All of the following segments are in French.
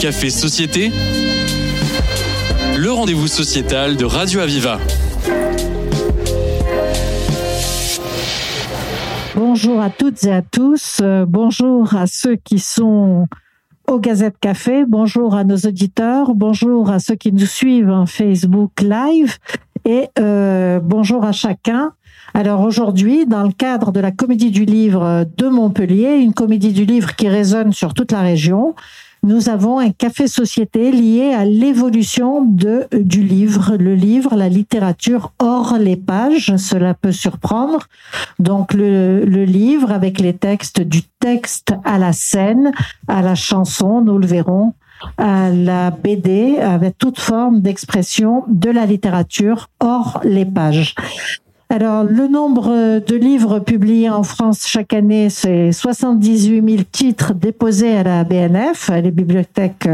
Café Société, le rendez-vous sociétal de Radio Aviva. Bonjour à toutes et à tous. Euh, bonjour à ceux qui sont au Gazette Café. Bonjour à nos auditeurs. Bonjour à ceux qui nous suivent en Facebook Live. Et euh, bonjour à chacun. Alors aujourd'hui, dans le cadre de la Comédie du Livre de Montpellier, une comédie du livre qui résonne sur toute la région, nous avons un café société lié à l'évolution de du livre, le livre, la littérature hors les pages. Cela peut surprendre. Donc le, le livre avec les textes du texte à la scène, à la chanson, nous le verrons à la BD avec toute forme d'expression de la littérature hors les pages. Alors, le nombre de livres publiés en France chaque année, c'est 78 000 titres déposés à la BNF, à la Bibliothèque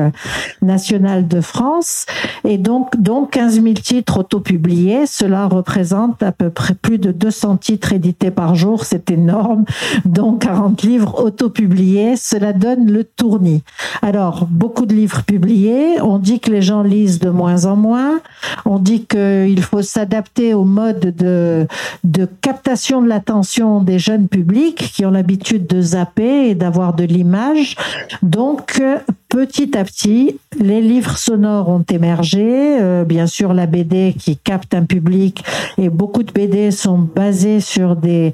nationale de France, et donc, donc 15 000 titres autopubliés. Cela représente à peu près plus de 200 titres édités par jour. C'est énorme. Donc, 40 livres autopubliés. Cela donne le tournis. Alors, beaucoup de livres publiés. On dit que les gens lisent de moins en moins. On dit qu'il faut s'adapter au mode de de captation de l'attention des jeunes publics qui ont l'habitude de zapper et d'avoir de l'image. Donc, petit à petit, les livres sonores ont émergé. Euh, bien sûr, la BD qui capte un public et beaucoup de BD sont basées sur des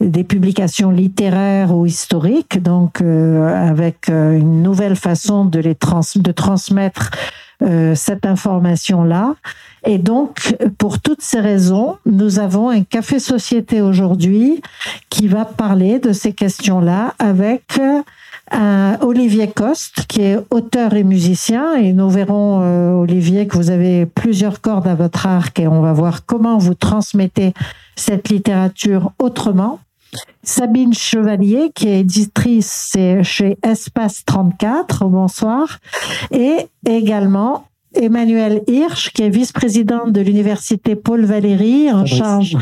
publications littéraires ou historiques, donc euh, avec euh, une nouvelle façon de transmettre euh, cette information-là. Et donc, pour toutes ces raisons, nous avons un café société aujourd'hui qui va parler de ces questions-là avec euh, Olivier Coste, qui est auteur et musicien. Et nous verrons, euh, Olivier, que vous avez plusieurs cordes à votre arc et on va voir comment vous transmettez cette littérature autrement. Sabine Chevalier, qui est éditrice chez Espace 34, bonsoir, et également Emmanuel Hirsch, qui est vice-présidente de l'université Paul Valéry, en charge.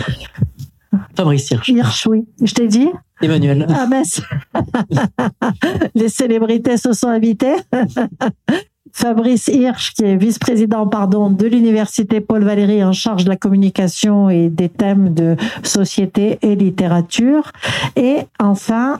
Fabrice Hirsch. Hirsch, oui. Je t'ai dit? Emmanuel. Ah ben, les célébrités se sont invitées. Fabrice Hirsch, qui est vice-président pardon de l'université Paul Valéry en charge de la communication et des thèmes de société et littérature. Et enfin,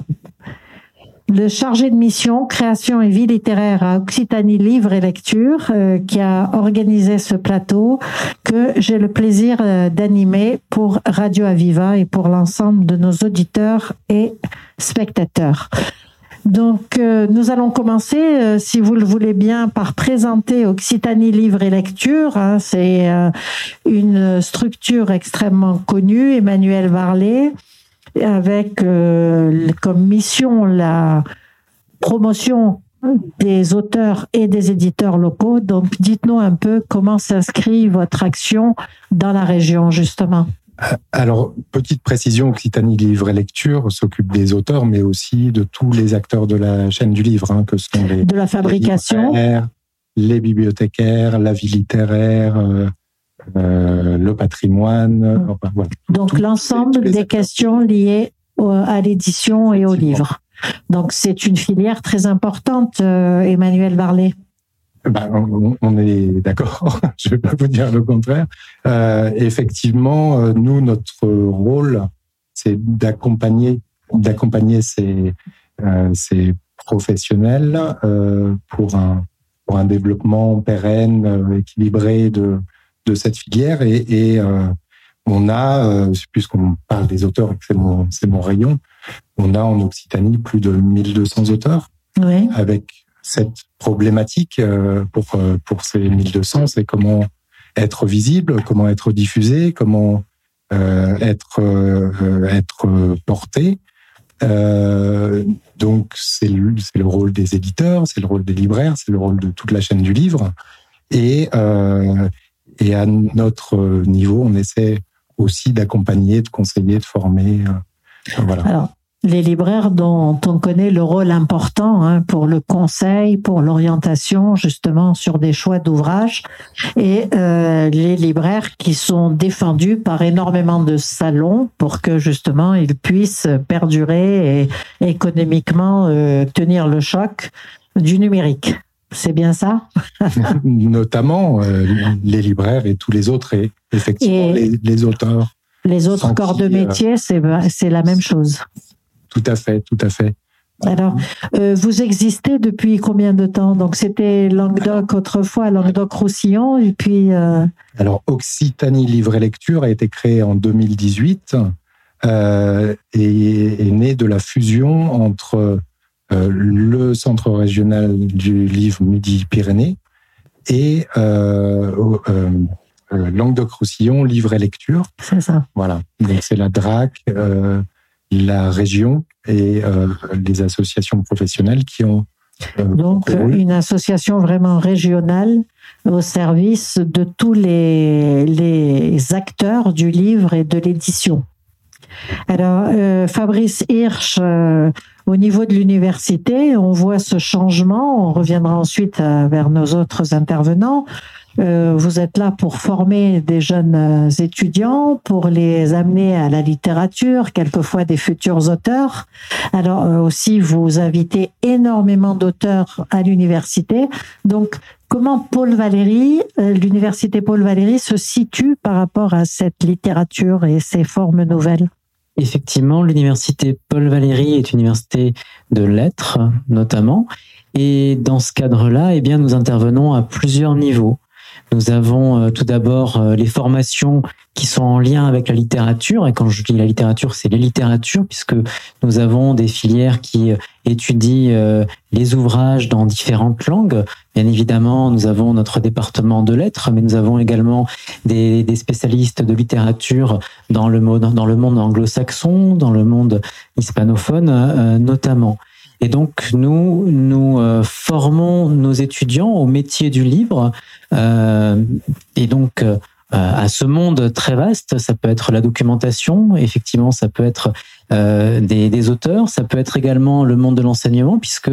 le chargé de mission création et vie littéraire à Occitanie Livre et Lecture, euh, qui a organisé ce plateau que j'ai le plaisir euh, d'animer pour Radio Aviva et pour l'ensemble de nos auditeurs et spectateurs. Donc, euh, nous allons commencer, euh, si vous le voulez bien, par présenter Occitanie Livre et Lecture. Hein. C'est euh, une structure extrêmement connue, Emmanuel Varlet, avec comme mission la promotion des auteurs et des éditeurs locaux. Donc, dites-nous un peu comment s'inscrit votre action dans la région, justement. Alors, petite précision, Occitanie Livre et Lecture s'occupe des auteurs, mais aussi de tous les acteurs de la chaîne du livre, hein, que sont les... De la fabrication. Les, bibliothécaires, la vie littéraire, euh, euh le patrimoine. Enfin, voilà. Donc, l'ensemble des questions liées à l'édition et au livre. Donc, c'est une filière très importante, euh, Emmanuel Barlet. Ben, on, est d'accord. Je vais pas vous dire le contraire. Euh, effectivement, nous, notre rôle, c'est d'accompagner, d'accompagner ces, ces professionnels pour un pour un développement pérenne, équilibré de de cette filière. Et, et on a, puisqu'on parle des auteurs c'est mon c'est mon rayon, on a en Occitanie plus de 1200 auteurs oui. avec cette problématique euh, pour euh, pour ces 1200, c'est comment être visible, comment être diffusé, comment euh, être être porté. donc c'est le, c'est le rôle des éditeurs, c'est le rôle des libraires, c'est le rôle de toute la chaîne du livre. Et et à notre niveau, on essaie aussi d'accompagner, de conseiller, de former. voilà. Alors, les libraires dont on connaît le rôle important hein, pour le conseil, pour l'orientation justement sur des choix d'ouvrages, et euh, les libraires qui sont défendus par énormément de salons pour que justement ils puissent perdurer et économiquement euh, tenir le choc du numérique. C'est bien ça? Notamment euh, les libraires et tous les autres, et effectivement Et- les, les auteurs. Les autres corps qui, de euh, métier, c'est c'est la même chose. Tout à fait, tout à fait. Alors, euh, vous existez depuis combien de temps? Donc, c'était Languedoc autrefois, Languedoc-Roussillon, et puis euh, Alors, Occitanie Livre et Lecture a été créé en 2018 euh, et est né de la fusion entre le Centre régional du livre Midi-Pyrénées et euh, euh, euh, Languedoc-Roussillon Livre et Lecture. c'est ça. Voilà. Donc, c'est la DRAC, euh, la région et euh, les associations professionnelles qui ont. euh, Donc, une association vraiment régionale au service de tous les, les acteurs du livre et de l'édition. Alors, euh, Fabrice Hirsch, euh, au niveau de l'université, on voit ce changement. On reviendra ensuite euh, vers nos autres intervenants. Euh, vous êtes là pour former des jeunes euh, étudiants, pour les amener à la littérature, quelquefois des futurs auteurs. Alors euh, aussi, vous invitez énormément d'auteurs à l'université. Donc, comment Paul Valéry, euh, l'université Paul Valéry, se situe par rapport à cette littérature et ces formes nouvelles? Effectivement, l'université Paul Valéry est une université de lettres, notamment. Et dans ce cadre-là, eh bien, nous intervenons à plusieurs niveaux. Nous avons euh, tout d'abord euh, les formations qui sont en lien avec la littérature. Et quand je dis la littérature, c'est les littératures, puisque nous avons des filières qui euh, étudient les ouvrages dans différentes langues. Bien évidemment, nous avons notre département de lettres, mais nous avons également des, des spécialistes de littérature dans le dans le monde anglo-saxon, dans le monde hispanophone euh, notamment. Et donc nous nous euh, formons nos étudiants au métier du livre euh, et donc euh, à ce monde très vaste. Ça peut être la documentation, effectivement, ça peut être des, des auteurs, ça peut être également le monde de l'enseignement, puisque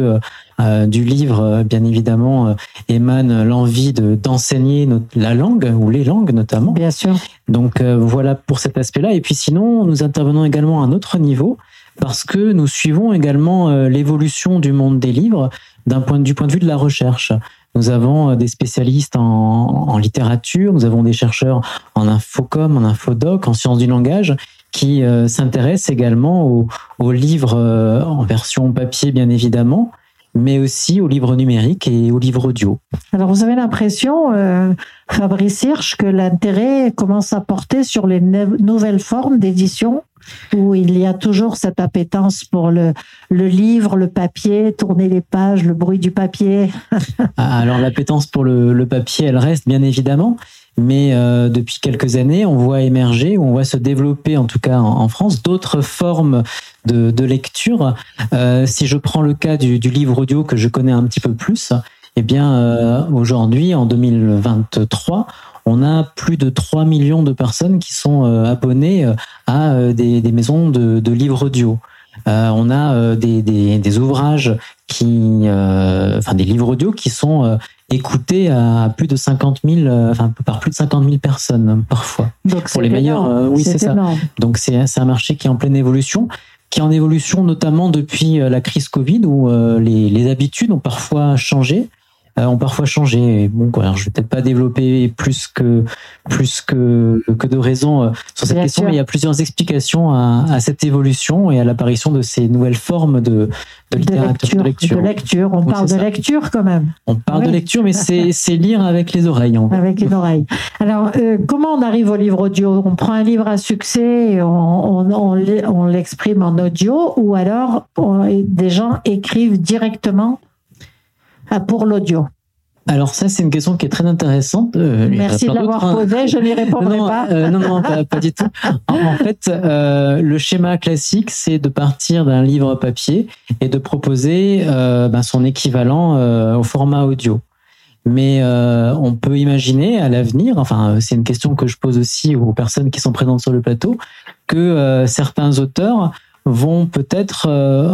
du livre, bien évidemment, émane l'envie de d'enseigner la langue ou les langues notamment. Bien sûr. Donc voilà pour cet aspect-là. Et puis sinon, nous intervenons également à un autre niveau parce que nous suivons également euh, l'évolution du monde des livres d'un point de, vue de la recherche. Nous avons euh, des spécialistes en, littérature, nous avons des chercheurs en infocom, en infodoc, en sciences du langage qui euh, s'intéressent également aux, livres en version papier, bien évidemment, mais aussi aux livres numériques et aux livres audio. Alors, vous avez l'impression, euh, Fabrice Hirsch, que l'intérêt commence à porter sur les nouvelles formes d'édition, où il y a toujours cette appétence pour le, le livre, le papier, tourner les pages, le bruit du papier? Ah, Alors l'appétence pour le, le papier, elle reste bien évidemment, mais euh, depuis quelques années, on voit émerger, on voit se développer, en tout cas en, France, d'autres formes de, lecture. Euh, si je prends le cas du, livre audio que je connais un petit peu plus, eh bien euh, aujourd'hui, en 2023, on a plus de 3 millions de personnes qui sont abonnées à des, maisons de livres audio. Euh, on a euh, des, des, des ouvrages qui, euh, enfin des livres audio qui sont écoutés à plus de 50 000, euh, enfin par plus de 50 000 personnes parfois. Donc, c'est les meilleurs, euh, oui, c'est ça. Donc c'est un marché qui est en pleine évolution, qui est en évolution notamment depuis la crise Covid où euh, les, les habitudes ont parfois changé. Euh, ont parfois changé. Et Bon, quoi, alors je vais peut-être pas développer plus que plus que que de raisons euh, sur cette Bien question, sûr. mais il y a plusieurs explications à, à cette évolution et à l'apparition de ces nouvelles formes de, de De littérature, lecture, de lecture. On parle de ça. lecture quand même, On parle Oui. de lecture, mais c'est c'est lire avec les oreilles. en fait. avec une oreille. Alors, euh, comment on arrive au livre audio? On prend un livre à succès et on, on, on l'e- on l'exprime en audio, ou alors des gens écrivent directement pour l'audio Alors ça, c'est une question qui est très intéressante. Euh, Merci de l'avoir hein. posé, je n'y répondrai non, pas. euh, non, non, pas, pas du tout. En, fait, euh, le schéma classique, c'est de partir d'un livre papier et de proposer euh, ben, son équivalent euh, au format audio. Mais euh, on peut imaginer à l'avenir, enfin c'est une question que je pose aussi aux personnes qui sont présentes sur le plateau, que euh, certains auteurs vont peut-être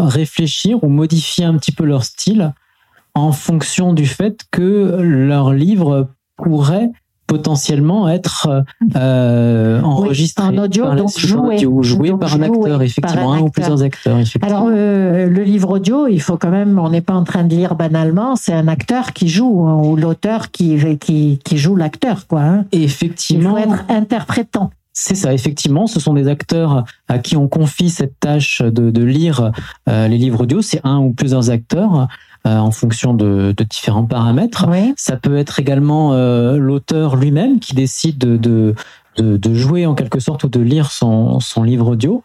réfléchir ou modifier un petit peu leur style en fonction du fait que leur livre pourrait potentiellement être euh, enregistré en audio, donc joué, joué par un acteur, effectivement, un, ou plusieurs acteurs. Alors euh, le livre audio, il faut quand même, on n'est pas en train de lire banalement, c'est un acteur qui joue hein, ou l'auteur qui, qui, qui joue l'acteur, quoi. Hein. Effectivement. Il faut être interprétant. C'est ça, effectivement, ce sont des acteurs à qui on confie cette tâche de, de lire euh, les livres audio. C'est un ou plusieurs acteurs en fonction de, de différents paramètres. Ça peut être également euh, l'auteur lui-même qui décide de, de, de, jouer en quelque sorte ou de lire son, son livre audio.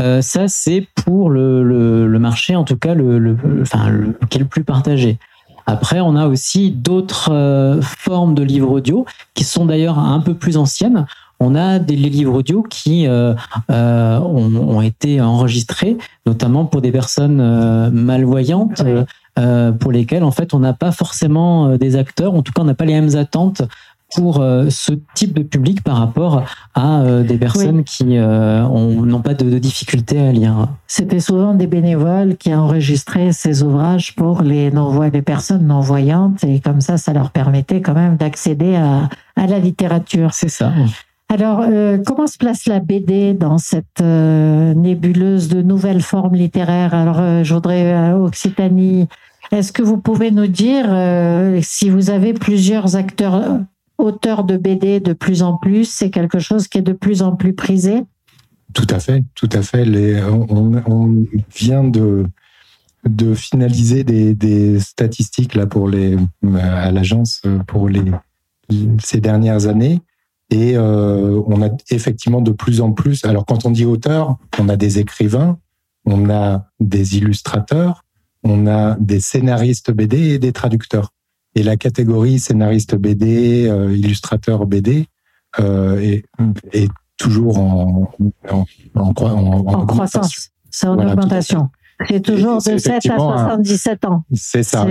Euh, ça, c'est pour le, le, le, marché, en tout cas, le, le, enfin, le, qui est le plus partagé. Après, on a aussi d'autres formes de livres audio qui sont d'ailleurs un peu plus anciennes. On a des livres audio qui euh, euh, ont, ont, été enregistrés, notamment pour des personnes malvoyantes, euh, pour lesquels en fait on n'a pas forcément euh, des acteurs, en tout cas on n'a pas les mêmes attentes pour euh, ce type de public par rapport à des personnes qui n'ont pas de, de difficultés à lire. C'était souvent des bénévoles qui enregistraient ces ouvrages pour les, non les personnes non-voyantes et comme ça, ça leur permettait quand même d'accéder à, à la littérature. C'est ça. Alors, euh, comment se place la BD dans cette euh, nébuleuse de nouvelles formes littéraires? Alors, euh, je voudrais Occitanie. Est-ce que vous pouvez nous dire si vous avez plusieurs acteurs, auteurs de BD de plus en plus, c'est quelque chose qui est de plus en plus prisé? Tout à fait, tout à fait. On, vient de de finaliser des, des, statistiques là pour les à l'agence pour les ces dernières années et euh, on a effectivement de plus en plus. Alors quand on dit auteur, on a des écrivains, on a des illustrateurs, on a des scénaristes BD et des traducteurs. Et la catégorie scénariste BD, euh, illustrateur BD euh, est, est, toujours en, en, en, en croissance. C'est en augmentation. C'est toujours de 7 à 77 ans. C'est ça.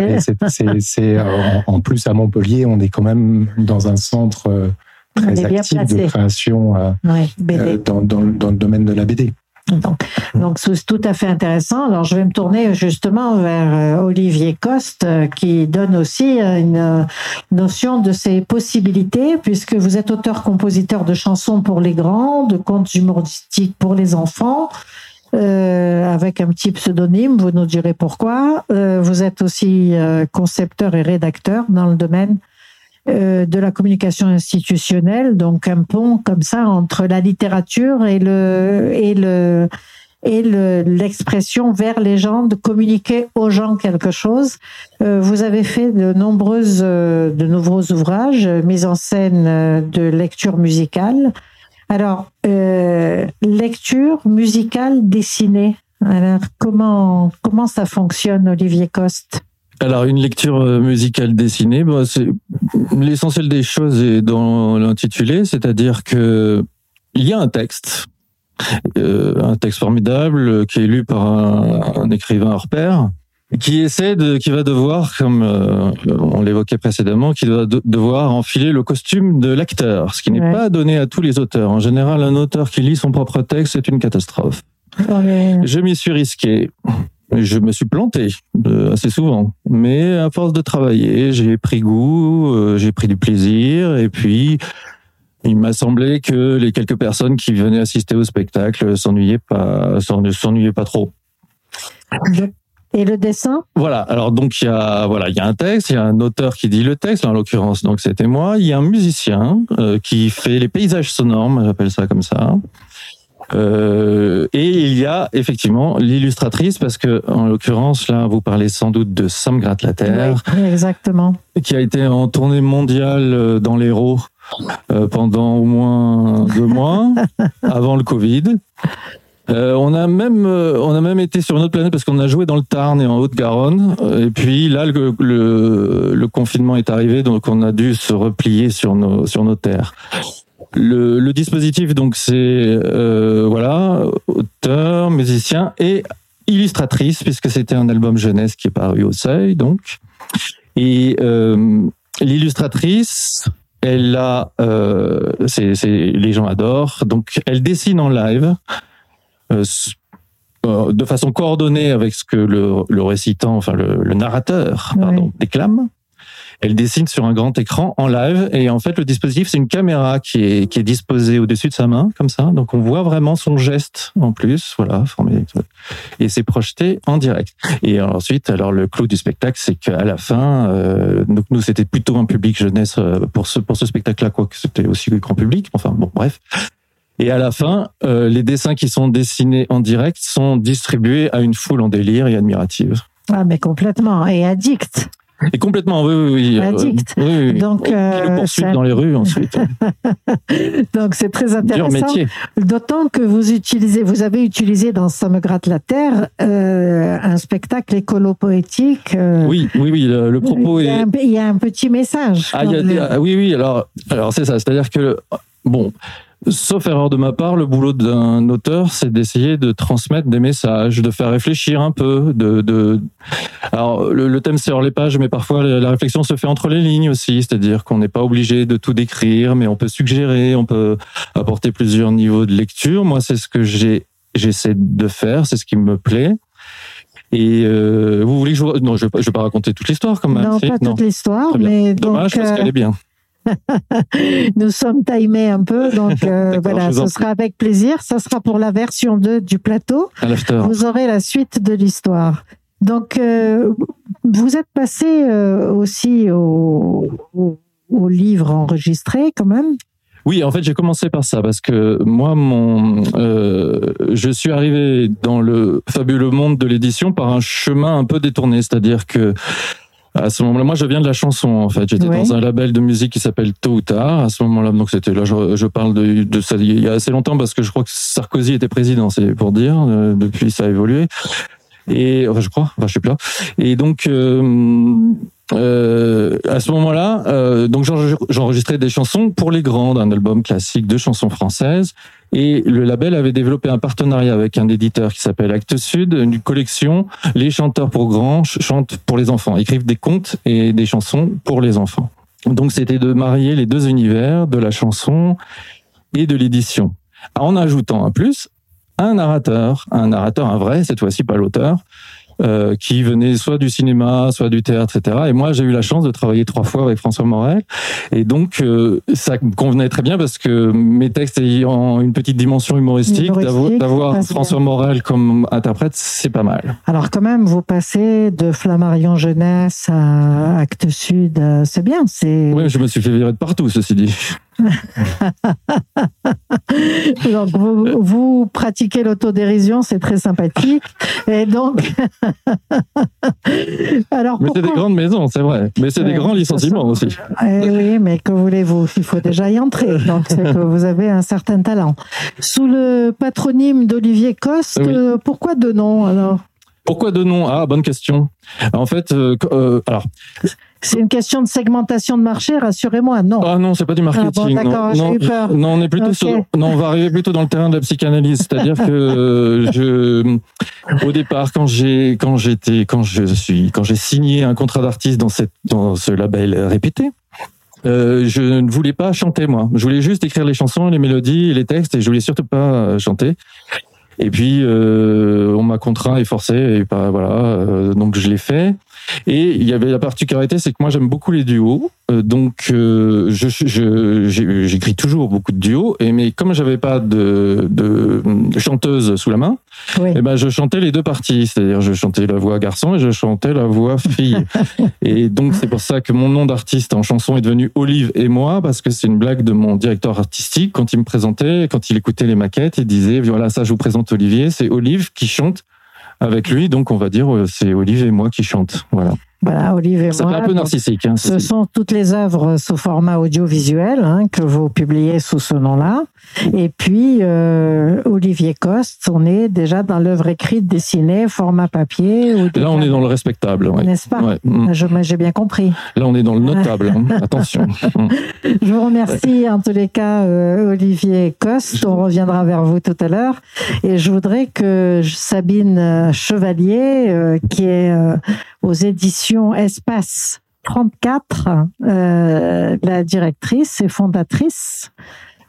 C'est en plus à Montpellier, on est quand même dans un centre très actif de création euh, euh, dans, dans, dans, le domaine de la BD. Donc, donc c'est tout à fait intéressant. Alors, je vais me tourner justement vers euh, Olivier Coste, qui donne aussi une notion de ses possibilités, puisque vous êtes auteur-compositeur de chansons pour les grands, de contes humoristiques pour les enfants, euh, avec un petit pseudonyme, vous nous direz pourquoi. Euh, vous êtes aussi concepteur et rédacteur dans le domaine euh, de la communication institutionnelle, donc un pont comme ça entre la littérature et le et le et l'expression vers les gens, de communiquer aux gens quelque chose. Euh, vous avez fait de nombreuses, euh, de nombreux ouvrages, mise en scène de lecture musicale. Alors, lecture musicale dessinée. Alors, comment comment ça fonctionne, Olivier Coste? Alors une lecture euh, musicale dessinée, bah, c'est l'essentiel des choses est dans l'intitulé, c'est-à-dire que il y a un texte, euh, un texte formidable euh, qui est lu par un, écrivain hors pair, qui essaie de, qui va devoir, comme on l'évoquait précédemment, qui doit devoir enfiler le costume de l'acteur, ce qui n'est pas donné à tous les auteurs. En général, un auteur qui lit son propre texte, c'est une catastrophe. Je m'y suis risqué. Je me suis planté euh, assez souvent, mais à force de travailler, j'ai pris goût, euh, j'ai pris du plaisir, et puis il m'a semblé que les quelques personnes qui venaient assister au spectacle s'ennuyaient pas, s'ennuyaient pas trop. Et le dessin? Voilà. Alors donc il y a voilà il y a un texte, il y a un auteur qui dit le texte, en l'occurrence donc c'était moi. Il y a un musicien euh, qui fait les paysages sonores, j'appelle ça comme ça. Euh, et il y a effectivement l'illustratrice, parce que en l'occurrence, là, vous parlez sans doute de Sam gratte la terre. exactement. Qui a été en tournée mondiale euh, dans l'Hérault euh, pendant au moins deux mois, avant le Covid. Euh, on a même euh, on a même été sur une autre planète parce qu'on a joué dans le Tarn et en Haute-Garonne et puis là le, le, le, confinement est arrivé donc on a dû se replier sur nos sur nos terres. Le, le dispositif, donc, c'est euh, voilà, auteur, musicien et illustratrice, puisque c'était un album jeunesse qui est paru au Seuil, donc. Et euh, l'illustratrice, elle a, euh, c'est, les gens adorent, donc elle dessine en live. Euh, euh, de façon coordonnée avec ce que le, le récitant, enfin le, le narrateur, pardon, déclame. Elle dessine sur un grand écran en live et en fait le dispositif c'est une caméra qui est qui est disposée au-dessus de sa main comme ça, donc on voit vraiment son geste en plus, voilà, et c'est projeté en direct. Et ensuite, alors le clou du spectacle, c'est qu'à la fin, euh, donc nous c'était plutôt un public jeunesse euh, pour ce pour ce spectacle-là, quoique c'était aussi le grand public. Enfin bon, bref. Et à la fin, euh, les dessins qui sont dessinés en direct sont distribués à une foule en délire et admirative. Ah, mais complètement. Et addict. Et complètement, oui, oui, oui. Addict. Euh, oui, oui. Donc, euh, dans les rues ensuite. Donc, c'est très intéressant. D'autant que vous utilisez, vous avez utilisé dans Ça me gratte la terre euh, un spectacle écolo-poétique. euh, Oui, oui, oui. Le, le propos il, y a est. un, il y a un petit message. Ah, il y a le- ah, oui, oui. Alors, alors c'est ça. C'est-à-dire que bon. Sauf erreur de ma part, le boulot d'un auteur, c'est d'essayer de transmettre des messages, de faire réfléchir un peu. De, de... Alors, le, le thème c'est hors les pages, mais parfois la, réflexion se fait entre les lignes aussi, c'est-à-dire qu'on n'est pas obligé de tout décrire, mais on peut suggérer, on peut apporter plusieurs niveaux de lecture. Moi, c'est ce que j'ai, j'essaie de faire, c'est ce qui me plaît. Et euh, vous voulez que je non, je vais pas, je vais pas raconter toute l'histoire quand même. non, pas Non. toute l'histoire, mais Dommage donc parce euh, qu'elle est bien. nous sommes timés un peu, donc euh, voilà, ce sera avec plaisir. Ça sera pour la version 2 du plateau. Vous aurez la suite de l'histoire. Donc, euh, vous êtes passé euh, aussi au, au, au livre enregistré quand même. Oui, en fait, j'ai commencé par ça parce que moi, mon, euh, je suis arrivé dans le fabuleux monde de l'édition par un chemin un peu détourné, c'est-à-dire que à ce moment-là, moi, je viens de la chanson. En fait, j'étais Oui. dans un label de musique qui s'appelle Tôt ou Tard. À ce moment-là, donc c'était là, je, je parle de, de ça il y a assez longtemps parce que je crois que Sarkozy était président, c'est pour dire. Euh, depuis, ça a évolué. Et enfin, je crois, enfin, je sais pas. Et donc, euh, euh, à ce moment-là, euh, donc j'enre- j'enregistrais des chansons pour les grandes, un album classique de chansons françaises. Et le label avait développé un partenariat avec un éditeur qui s'appelle Actes Sud, une collection. Les chanteurs pour grands ch- chantent pour les enfants, écrivent des contes et des chansons pour les enfants. Donc c'était de marier les deux univers, de la chanson et de l'édition, en ajoutant un plus un narrateur, un narrateur, un vrai, cette fois-ci pas l'auteur, euh, qui venait soit du cinéma, soit du théâtre, etc. Et moi, j'ai eu la chance de travailler trois fois avec François Morel. Et donc, euh, ça me convenait très bien parce que mes textes ayant une petite dimension humoristique, d'avoir François bien. Morel comme interprète, c'est pas mal. Alors quand même, vous passez de Flammarion Jeunesse à Actes Sud, euh, c'est bien. Oui, je me suis fait virer de partout, ceci dit. donc vous, vous pratiquez l'autodérision, c'est très sympathique. Et donc, alors Mais c'est des grandes maisons, c'est vrai. Mais c'est Ouais, des grands licenciements aussi. Eh oui, mais que voulez-vous? Il faut déjà y entrer. Donc, c'est que vous avez un certain talent. Sous le patronyme d'Olivier Coste, Oui. pourquoi deux noms alors? Pourquoi deux noms? Ah, bonne question. En fait, euh, euh, alors, C'est une question de segmentation de marché, rassurez-moi. Non. ah non, c'est pas du marketing. Ah bon, non, eu peur. non, on est plutôt sur, non, on va arriver plutôt dans le terrain de la psychanalyse. C'est-à-dire que euh, je, au départ, quand j'ai, quand j'étais, quand je suis, quand j'ai signé un contrat d'artiste dans cette, dans ce label répété. Euh, je ne voulais pas chanter moi. Je voulais juste écrire les chansons, les mélodies et les textes, et je voulais surtout pas euh, chanter. Et puis euh, on m'a contraint et forcé, et pas voilà. euh, donc je l'ai fait. Et il y avait la particularité, c'est que moi j'aime beaucoup les duos, euh, donc euh, je j'écris toujours beaucoup de duos. Et mais comme j'avais pas de, de chanteuse sous la main, Oui. eh ben je chantais les deux parties, c'est-à-dire je chantais la voix garçon et je chantais la voix fille. et donc c'est pour ça que mon nom d'artiste en chanson est devenu Olive et moi parce que c'est une blague de mon directeur artistique quand il me présentait, quand il écoutait les maquettes, il disait voilà ça je vous présente Olivier, c'est Olive qui chante avec lui, donc on va dire euh, c'est Olive et moi qui chante. Voilà. Voilà, Olivier et Ça moi. un peu narcissique. Hein, Ce sont toutes les œuvres sous format audiovisuel hein, que vous publiez sous ce nom-là. Et puis, euh, Olivier Coste, on est déjà dans l'œuvre écrite, dessinée, format papier. Ou Là on est dans le respectable. Ouais. N'est-ce pas Ouais. Mm. Mais J'ai bien compris. Là on est dans le notable. hein. Attention. Je vous remercie en tous les cas, euh, Olivier Coste. On reviendra vers vous tout à l'heure. Et je voudrais que Sabine Chevalier, euh, qui est euh, aux éditions Espace 34, euh, la directrice et fondatrice,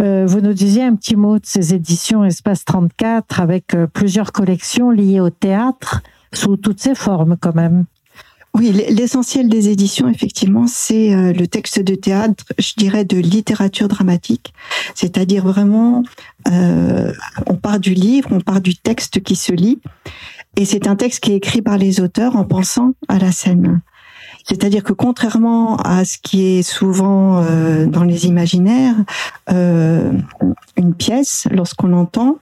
Euh, vous nous disiez un petit mot de ces éditions Espace 34 avec euh, plusieurs collections liées au théâtre sous toutes ses formes quand même. Oui, l'essentiel des éditions, effectivement, c'est le texte de théâtre, je dirais de littérature dramatique, c'est-à-dire vraiment, on part du livre, on part du texte qui se lit, et c'est un texte qui est écrit par les auteurs en pensant à la scène. C'est-à-dire que contrairement à ce qui est souvent euh, dans les imaginaires, euh, une pièce, lorsqu'on l'entend,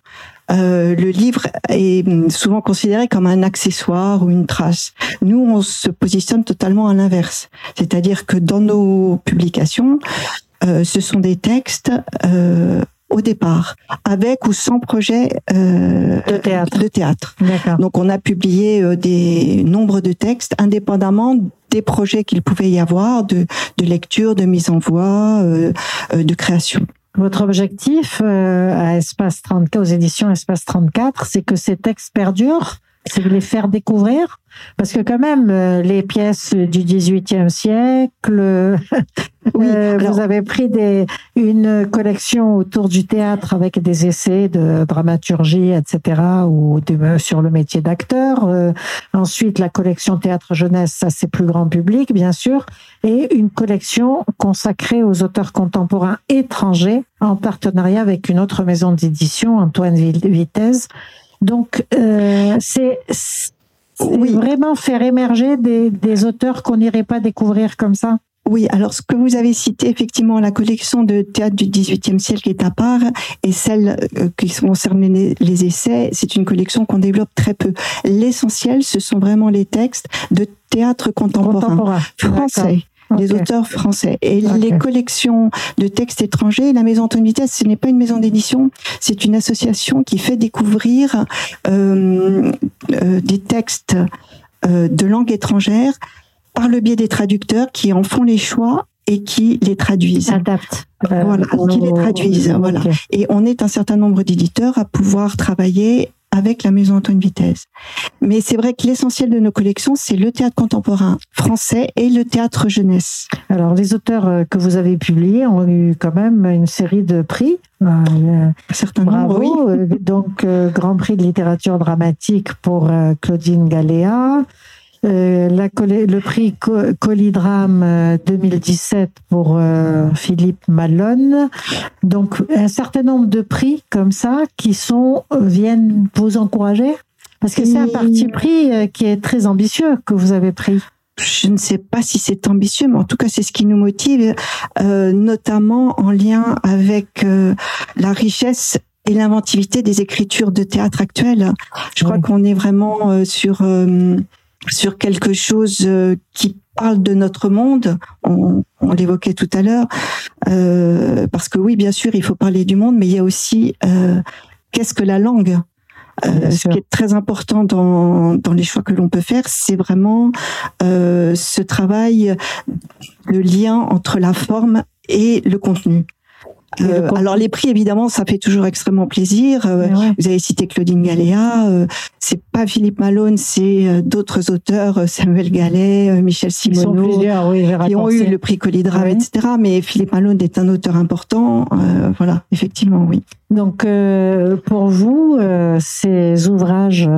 euh, le livre est souvent considéré comme un accessoire ou une trace. Nous, on se positionne totalement à l'inverse. C'est-à-dire que dans nos publications, euh, ce sont des textes euh, au départ, avec ou sans projet euh, de théâtre. De théâtre. Donc on a publié euh, des nombres de textes indépendamment des projets qu'il pouvait y avoir de, de lecture, de mise en voix, euh, de création. Votre objectif à Espace 34, aux éditions Espace 34, c'est que ces textes perdurent, c'est de les faire découvrir parce que quand même, euh, les pièces du XVIIIe siècle, oui, euh, vous avez pris des, une collection autour du théâtre avec des essais de dramaturgie, etc., ou de, sur le métier d'acteur. Euh, ensuite, la collection théâtre jeunesse, ça c'est plus grand public, bien sûr, et une collection consacrée aux auteurs contemporains étrangers en partenariat avec une autre maison d'édition, Antoine Vitesse. Donc, euh, c'est oui. vraiment faire émerger des, des auteurs qu'on n'irait pas découvrir comme ça oui, alors ce que vous avez cité, effectivement, la collection de théâtre du XVIIIe siècle est à part, et celle euh, qui concerne les, les essais, c'est une collection qu'on développe très peu. L'essentiel, ce sont vraiment les textes de théâtre contemporain, contemporain. français les auteurs français. Et les collections de textes étrangers, la Maison Antoine Vitesse, ce n'est pas une maison d'édition, c'est une association qui fait découvrir euh, euh, des textes euh, de langue étrangère par le biais des traducteurs qui en font les choix et qui les traduisent. Adaptent. Euh, voilà, qui les traduisent. Voilà. Et on est un certain nombre d'éditeurs à pouvoir travailler avec la Maison Antoine Vitesse. Mais c'est vrai que l'essentiel de nos collections, c'est le théâtre contemporain français et le théâtre jeunesse. Alors, les auteurs euh, que vous avez publiés ont eu quand même une série de prix. Euh, Certains Bravo. oui. Euh, donc, Grand Prix de littérature dramatique pour Claudine Galéa, euh, la, le prix Colidrame 2017 euh, pour euh, Philippe Malone. Donc un certain nombre de prix comme ça qui sont viennent vous encourager? Parce que c'est un parti pris qui est très ambitieux que vous avez pris. Je ne sais pas si c'est ambitieux, mais en tout cas c'est ce qui nous motive, notamment en lien avec la richesse et l'inventivité des écritures de théâtre actuelles. Je crois qu'on est vraiment sur sur quelque chose euh, qui parle de notre monde. On, on l'évoquait tout à l'heure, euh, parce que oui, bien sûr, il faut parler du monde, mais il y a aussi euh, qu'est-ce que la langue? Euh, ce qui est très important dans, dans les choix que l'on peut faire, c'est vraiment ce travail, le lien entre la forme et le contenu. Euh, alors les prix évidemment ça fait toujours extrêmement plaisir. Euh, vous avez cité Claudine Galéa, euh, c'est pas Philippe Malone, c'est euh, d'autres auteurs, Samuel Gallet, Michel Simoneau, oui, qui ont eu le prix Colidra, etc. Mais Philippe Malone est un auteur important. voilà, effectivement, oui. Donc pour vous, ces ouvrages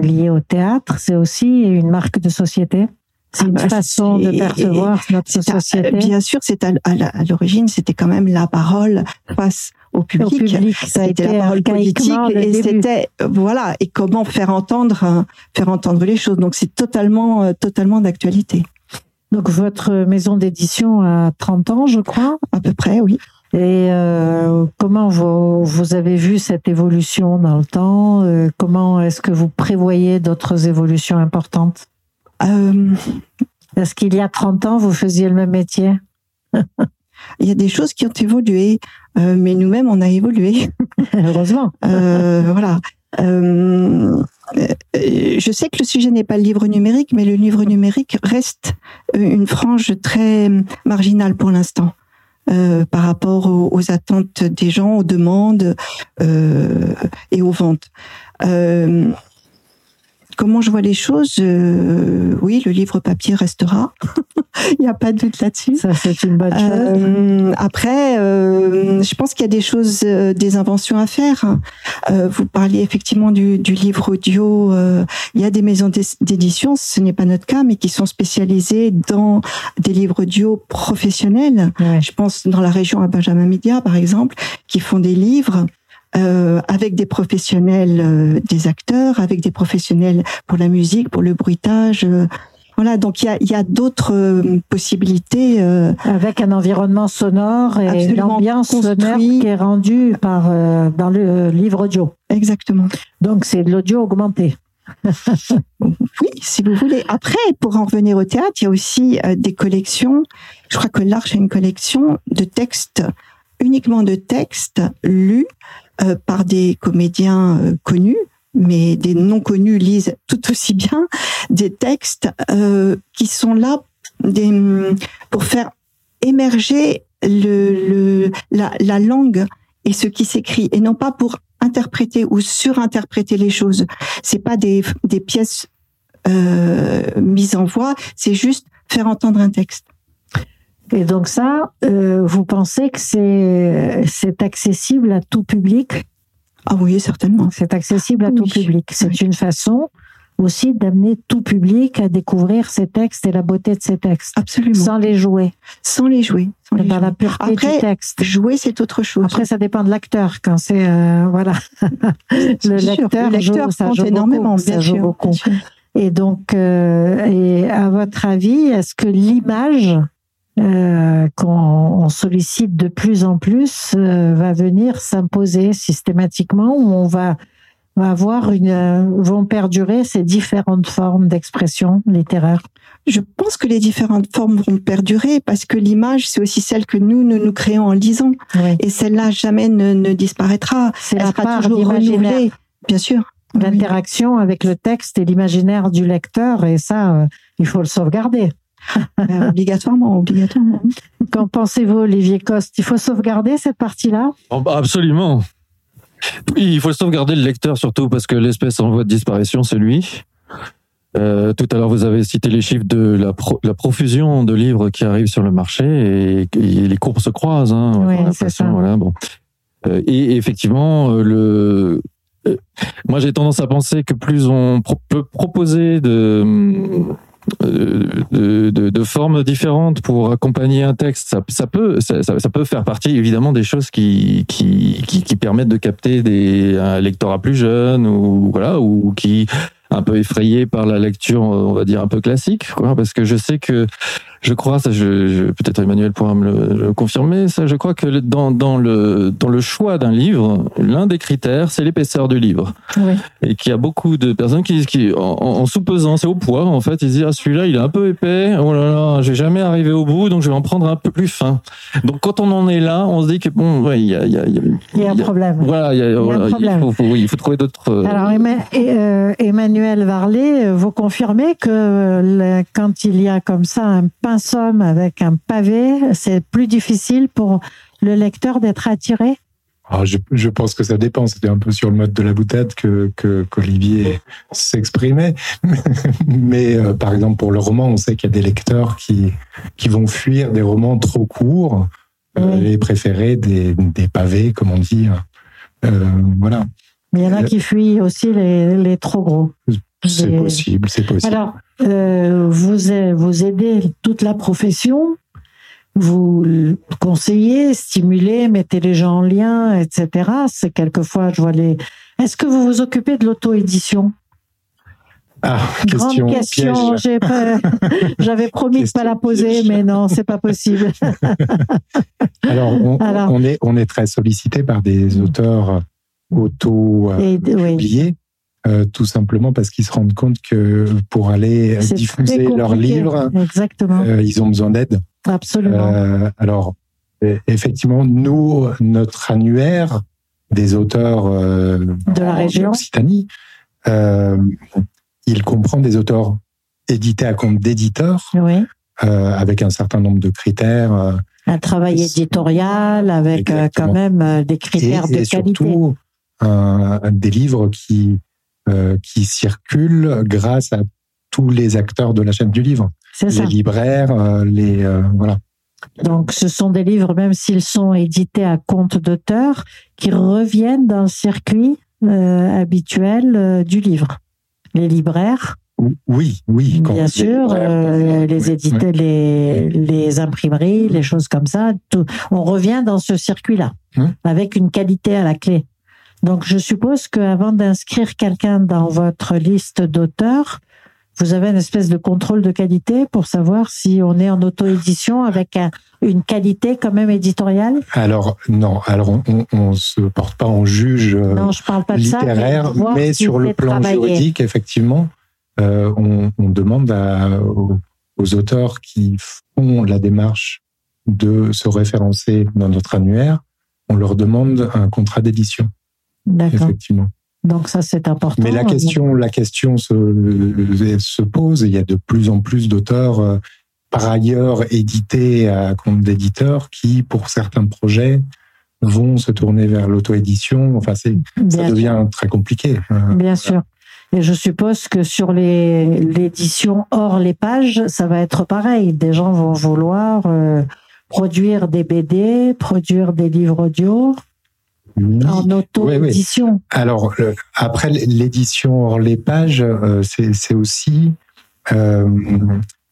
liés au théâtre, c'est aussi une marque de société? C'est une ah, bah, façon de percevoir notre société. bien sûr, c'est à, l'origine, c'était quand même la parole face au public. Au public ça a été la parole politique et c'était voilà et comment faire entendre faire entendre les choses. Donc c'est totalement euh, totalement d'actualité. Donc votre maison d'édition a 30 ans, je crois, à peu près, oui. Et euh, comment vous, vous avez vu cette évolution dans le temps? Euh, Comment est-ce que vous prévoyez d'autres évolutions importantes? Euh, Est-ce qu'il y a 30 ans, vous faisiez le même métier? Il y a des choses qui ont évolué, euh, mais nous-mêmes, on a évolué. Heureusement. Euh, voilà. Euh, je sais que le sujet n'est pas le livre numérique, mais le livre numérique reste une frange très marginale pour l'instant. Euh, par rapport aux, aux, attentes des gens, aux demandes euh, et aux ventes. Euh, comment je vois les choses, euh, oui, le livre papier restera. Il n'y a pas de doute là-dessus. Ça, c'est une bonne chose. Euh, après, euh, je pense qu'il y a des choses, euh, des inventions à faire. Euh, vous parliez effectivement du, du livre audio. euh, il y a des maisons d'é- d'édition, ce n'est pas notre cas, mais qui sont spécialisées dans des livres audio professionnels. Ouais. Je pense dans la région à Benjamin Media, par exemple, qui font des livres euh, avec des professionnels, euh, des acteurs, avec des professionnels pour la musique, pour le bruitage. euh, voilà, donc il y a, y a d'autres euh, possibilités. euh, Avec un environnement sonore et l'ambiance sonore qui est rendue par, euh, dans le livre audio. exactement. Donc, c'est de l'audio augmenté. Oui, si vous voulez. Après, pour en revenir au théâtre, il y a aussi des collections. Je crois que l'Arche a une collection de textes, uniquement de textes lus euh, par des comédiens euh, connus, mais des non connus lisent tout aussi bien des textes euh, qui sont là des, pour faire émerger le, le, la, la langue et ce qui s'écrit, et non pas pour interpréter ou surinterpréter les choses. C'est pas des, des pièces euh, mises en voix, c'est juste faire entendre un texte. Et donc ça, euh, vous pensez que c'est c'est accessible à tout public? Ah oui, certainement. C'est accessible à tout Oui. public. C'est Oui. une façon aussi d'amener tout public à découvrir ces textes et la beauté de ces textes, Absolument. sans les jouer, Sans les jouer. Sans les dans la pureté Après, du texte. Jouer, c'est autre chose. Après, ça dépend de l'acteur. Quand c'est euh, voilà, le sûr, lecteur, le lecteur joue, ça joue énormément, beaucoup, bien ça joue sûr, beaucoup. bien sûr. Et donc, euh, et à votre avis, est-ce que l'image euh, qu'on on sollicite de plus en plus euh, va venir s'imposer systématiquement ou on va, va avoir une, euh, vont perdurer ces différentes formes d'expression littéraire Je pense que les différentes formes vont perdurer parce que l'image, c'est aussi celle que nous, nous nous créons en lisant. Oui. Et celle-là, jamais ne, ne disparaîtra. C'est Elle la sera part toujours renouvelée. Bien sûr. Oui. l'interaction avec le texte et l'imaginaire du lecteur, et ça, euh, il faut le sauvegarder. Euh, obligatoirement, obligatoirement. Qu'en pensez-vous, Olivier Coste? Il faut sauvegarder cette partie-là? Oh, bah, absolument. Oui, il faut sauvegarder le lecteur surtout parce que l'espèce en voie de disparition, c'est lui. Euh, tout à l'heure, vous avez cité les chiffres de la, pro- la profusion de livres qui arrivent sur le marché et, et les courbes se croisent. Hein, Oui, c'est ça. Voilà, bon. Euh, et effectivement, euh, le, euh, moi j'ai tendance à penser que plus on pro- peut proposer de, de, de, de formes différentes pour accompagner un texte, ça, ça peut ça, ça- peut faire partie évidemment des choses qui qui, qui, qui permettent de capter des un lectorat plus jeune ou voilà ou qui un peu effrayé par la lecture on va dire un peu classique quoi. Parce que je sais que je crois ça je, je- peut-être Emmanuel pourra me le, le confirmer ça je crois que dans dans le dans le choix d'un livre l'un des critères c'est l'épaisseur du livre Oui. et qu'il y a beaucoup de personnes qui, qui en, en sous-pesant, c'est au poids en fait, ils se disent ah, celui-là il est un peu épais, oh là là, je vais jamais arriver au bout, donc je vais en prendre un peu plus fin. Donc quand on en est là, on se dit que bon, ouais, il y a, y a, il y a- Il y a un problème. voilà, il y a, voilà, problème. il faut, faut- oui, il faut trouver d'autres. euh, Alors, euh, Emmanuel Varlet, euh, vous confirmez que quand il y a comme ça un pinceau avec un pavé, c'est plus difficile pour le lecteur d'être attiré? Alors, je, je pense que ça dépend. C'était un peu sur le mode de la boutade que qu'Olivier s'exprimait. Mais euh, par exemple, pour le roman, on sait qu'il y a des lecteurs qui qui vont fuir des romans trop courts euh, Oui. et préférer des, des pavés, comme on dit. Euh, voilà, Mais il y en a Euh, qui fuient aussi les, les trop gros. c'est possible, c'est possible. Alors, euh, vous, vous aidez toute la profession, vous conseillez, stimulez, mettez les gens en lien, etc. C'est quelquefois, je vois les... Est-ce que vous vous occupez de l'auto-édition? Ah, question, Grande question. J'avais promis de pas la Question poser, piège. mais non, c'est pas possible. Alors, on, Alors. on est on est très sollicité par des auteurs auto euh, Et, oui. Euh, tout simplement parce qu'ils se rendent compte que pour aller C'est diffuser leurs livres, euh, ils ont besoin d'aide. Absolument. Euh, alors, euh, effectivement, nous, notre annuaire des auteurs euh, De la région. Occitanie, euh, il comprend des auteurs édités à compte d'éditeurs oui. euh, avec un certain nombre de critères euh, Un travail éditorial avec euh, Exactement. quand même euh, des et, critères de et qualité. surtout un- des livres qui euh, qui circulent grâce à tous les acteurs de la chaîne du livre. C'est ça. Les libraires, euh, les euh, voilà. Donc, ce sont des livres, même s'ils sont édités à compte d'auteur, qui reviennent dans le circuit euh, habituel euh, du livre. Les libraires, Oui, oui. quand- bien sûr, euh, les oui, éditeurs, oui. les, les imprimeries, les choses comme ça. tout- on revient dans ce circuit-là, Hum. avec une qualité à la clé. Donc, je suppose qu'avant d'inscrire quelqu'un dans votre liste d'auteurs, vous avez une espèce de contrôle de qualité pour savoir si on est en auto-édition avec un- une qualité quand même éditoriale? Alors non, alors on, on se porte pas en juge euh, Non, je parle pas de ça. littéraire, mais sur le plan juridique, effectivement, euh, on, on demande à- aux, aux auteurs qui font la démarche de se référencer dans notre annuaire, on leur demande un contrat d'édition. Effectivement. Donc ça, c'est important. Mais la question, la question se, se pose. Il y a de plus en plus d'auteurs, euh, par ailleurs édités à compte d'éditeurs, qui, pour certains projets, vont se tourner vers l'auto-édition. Enfin, c'est, ça sûr. devient très compliqué. Euh, Bien sûr. Et je suppose que sur les l'édition hors les pages, ça va être pareil. Des gens vont vouloir euh, produire des BD, produire des livres audio. En auto-édition. Alors, le- après l'édition hors les pages, euh, c'est aussi euh,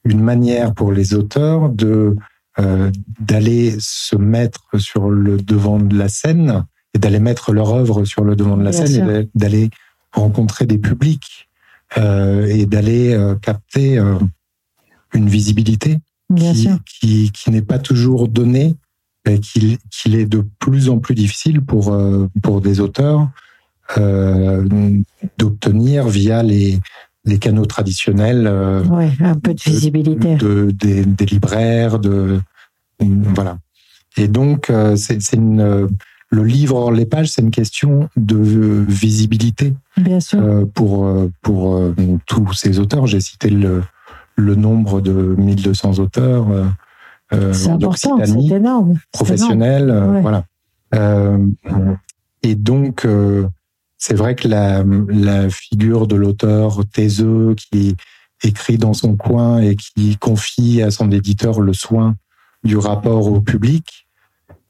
une manière pour les auteurs de euh, d'aller se mettre sur le devant de la scène et d'aller mettre leur œuvre sur le devant de la Bien scène sûr. et d'aller rencontrer des publics et d'aller capter une visibilité Bien qui, sûr. qui, qui n'est pas toujours donnée qu'il est de plus en plus difficile pour, euh, pour des auteurs euh, d'obtenir via les, les canaux traditionnels euh, un peu de visibilité. de, des, des libraires, de voilà. Et donc euh, c'est une le livre hors les pages, c'est une question de visibilité Bien sûr. pour pour tous ces auteurs. J'ai cité le le nombre de 1200 auteurs euh, c'est important, d'Occitanie c'est énorme. C'est énorme. euh, Ouais. voilà. Euh, et donc, euh, c'est vrai que la, la figure de l'auteur taiseux qui écrit dans son coin et qui confie à son éditeur le soin du rapport au public,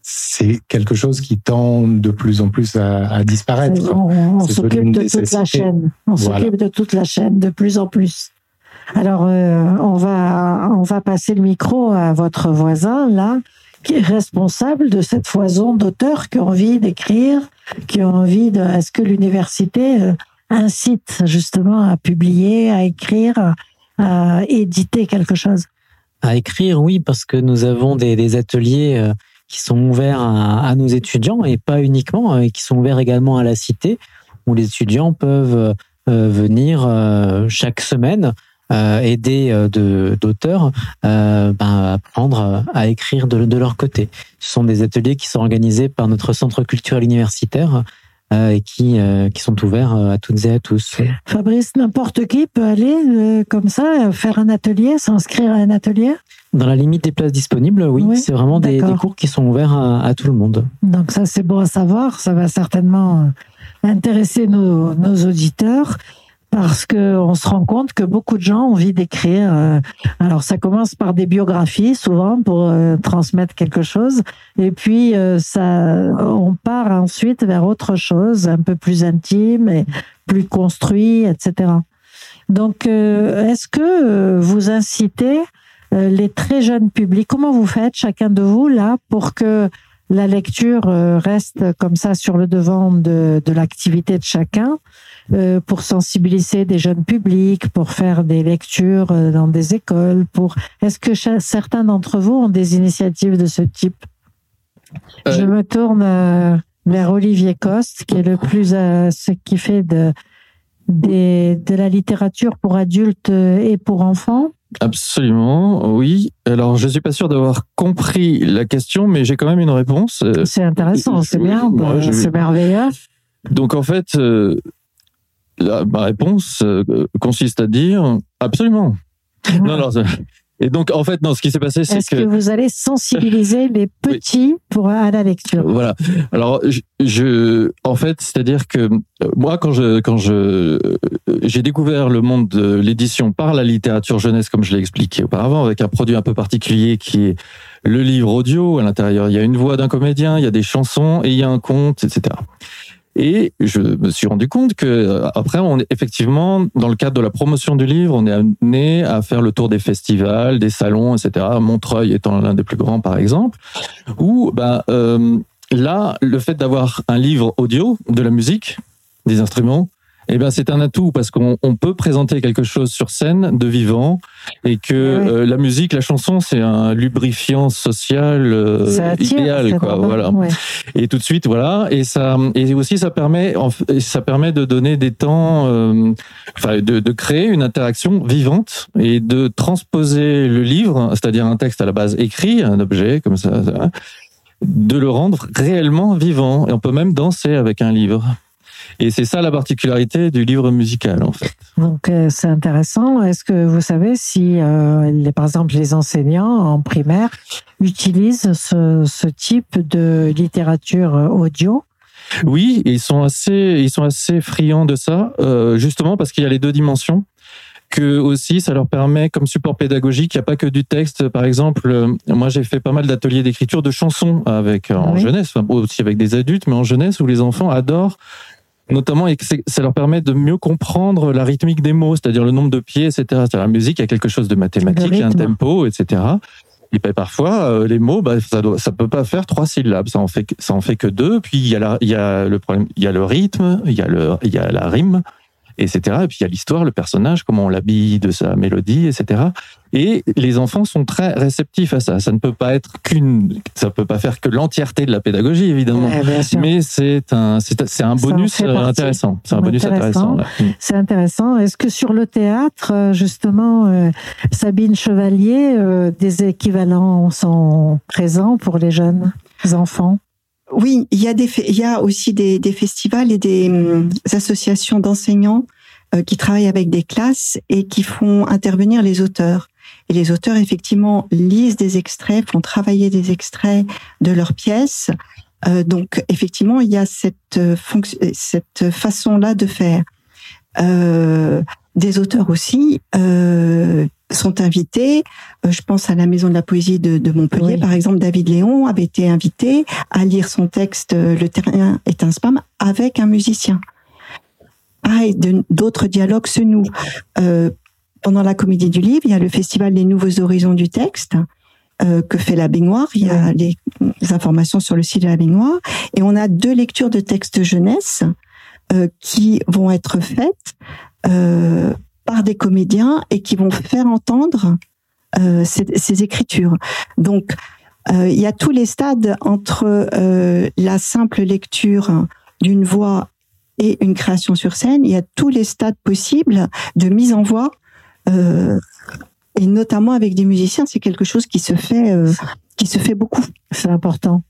c'est quelque chose qui tend de plus en plus à, à disparaître. On, s'occupe de toute la chaîne. On Voilà. s'occupe de toute la chaîne de plus en plus. Alors, euh, on va on va passer le micro à votre voisin là, qui est responsable de cette foison d'auteurs qui ont envie d'écrire, qui ont envie de. Est-ce que l'université euh, incite justement à publier, à écrire, à, éditer quelque chose? À écrire, oui, parce que nous avons des, ateliers euh, qui sont ouverts à, à nos étudiants et pas uniquement, euh, et qui sont ouverts également à la cité, où les étudiants peuvent venir chaque semaine aider euh, de- d'auteurs euh, ben, à apprendre à écrire de, de leur côté. Ce sont des ateliers qui sont organisés par notre centre culturel universitaire euh, et qui, euh, qui sont ouverts euh, à toutes et à tous. Fabrice, n'importe qui peut aller euh, comme ça euh, faire un atelier, s'inscrire à un atelier? Dans la limite des places disponibles, oui, Oui, c'est vraiment des, cours qui sont ouverts à, à tout le monde. Donc ça, c'est bon à savoir. Ça va certainement euh, intéresser nos, nos auditeurs parce que on se rend compte que beaucoup de gens ont envie d'écrire. euh, Alors ça commence par des biographies souvent pour euh, transmettre quelque chose, et puis euh, ça, on part ensuite vers autre chose, un peu plus intime et plus construit, etc. Donc, est-ce que vous incitez les très jeunes publics Comment vous faites chacun de vous là pour que la lecture reste comme ça sur le devant de, de l'activité de chacun euh, pour sensibiliser des jeunes publics, pour faire des lectures euh, dans des écoles. Pour est-ce que certains d'entre vous ont des initiatives de ce type? Euh, Je me tourne vers Olivier Coste, qui est le plus euh, ce qui fait de des, de la littérature pour adultes et pour enfants. Absolument, oui. Alors, je suis pas sûr d'avoir compris la question, mais j'ai quand même une réponse. C'est intéressant, c'est bien, c'est merveilleux. Donc, en fait, euh, la, ma réponse euh, consiste à dire absolument. Non, non, ça- Et donc, en fait, non, ce qui s'est passé, c'est Est-ce que... vous allez sensibiliser les petits pour à la lecture? Voilà. Alors, je, je en fait, c'est-à-dire que euh, moi, quand je quand je j'ai découvert le monde de l'édition par la littérature jeunesse, comme je l'ai expliqué auparavant, avec un produit un peu particulier qui est le livre audio. À l'intérieur, il y a une voix d'un comédien, il y a des chansons et il y a un conte, etc. Et je me suis rendu compte que euh, après, on est effectivement dans le cadre de la promotion du livre, on est amené à faire le tour des festivals, des salons, etc. Montreuil étant l'un des plus grands, par exemple, où ben euh, là, le fait d'avoir un livre audio, de la musique, des instruments, eh ben c'est un atout parce qu'on peut présenter quelque chose sur scène de vivant et que euh, la musique, la chanson, c'est un lubrifiant social euh, idéal, quoi. Voilà. Et tout de suite, voilà. Et ça, et aussi ça permet, ça permet de donner des temps, euh, enfin, de, de créer une interaction vivante et de transposer le livre, c'est-à-dire un texte à la base écrit, un objet comme ça, de le rendre réellement vivant. Et on peut même danser avec un livre. Et c'est ça la particularité du livre musical, en fait. Donc, euh, c'est intéressant. Est-ce que vous savez si, euh, les, par exemple, les enseignants en primaire utilisent ce, ce type de littérature audio? Oui, ils sont assez, ils sont assez friands de ça, euh, justement parce qu'il y a les deux dimensions que aussi ça leur permet comme support pédagogique, il n'y a pas que du texte. Par exemple, euh, moi j'ai fait pas mal d'ateliers d'écriture de chansons avec en jeunesse, aussi avec des adultes, mais en jeunesse où les enfants adorent notamment et que ça leur permet de mieux comprendre la rythmique des mots, c'est-à-dire le nombre de pieds, etc. La musique, il y a quelque chose de mathématique, il y a un tempo, etc. Et ben parfois, euh, les mots, bah, ça, doit, ça peut pas faire trois syllabes, ça en fait, ça en fait que deux. Puis il y a, la, il y a le problème, il y a le rythme, il y a le, il y a la rime etc. Et puis il y a l'histoire, le personnage, comment on l'habille de sa mélodie, etc. Et les enfants sont très réceptifs à ça. Ça ne peut pas être qu'une, ça peut pas faire que l'entièreté de la pédagogie, évidemment. mais c'est un, c'est un bonus intéressant. C'est un bonus intéressant. Mm. C'est intéressant. Est-ce que sur le théâtre, euh, justement, euh, Sabine Chevalier, euh, des équivalents sont présents pour les jeunes enfants? Oui, il y a des, il y a aussi des, des festivals et des, hum, associations d'enseignants euh, qui travaillent avec des classes et qui font intervenir les auteurs. Et les auteurs, effectivement, lisent des extraits, font travailler des extraits de leurs pièces. Euh, donc, effectivement, il y a cette, euh, cette façon-là de faire. Euh, des auteurs aussi euh, sont invités. Euh, je pense à la Maison de la Poésie de, de Montpellier, par exemple. David Léon avait été invité à lire son texte euh, Le terrain est un spam avec un musicien. Pareil, d'autres dialogues se nouent. Euh, pendant la Comédie du Livre, il y a le Festival des Nouveaux Horizons du texte euh, que fait la baignoire. Il y a les, les, informations sur le site de la baignoire. Et on a deux lectures de textes jeunesse euh, qui vont être faites par des comédiens et qui vont faire entendre euh, ces, écritures. Donc, euh, il y a tous les stades entre euh, la simple lecture d'une voix et une création sur scène. Il y a tous les stades possibles de mise en voix, et notamment avec des musiciens. C'est quelque chose qui se fait, qui se fait beaucoup. C'est important.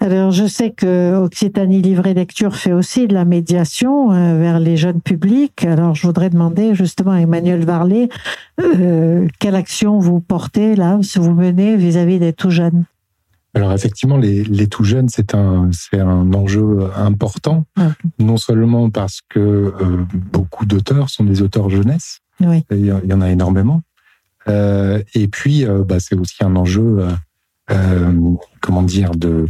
Alors, je sais que Occitanie Livre et Lecture fait aussi de la médiation euh, vers les jeunes publics. Alors, je voudrais demander justement à Emmanuel Varlet, euh, quelle action vous portez là, si vous menez vis-à-vis des tout jeunes? Alors effectivement, les, les tout jeunes, c'est un, c'est un enjeu important, non seulement parce que euh, beaucoup d'auteurs sont des auteurs jeunesse, oui. il y en a énormément, et puis bah, c'est aussi un enjeu, comment dire, de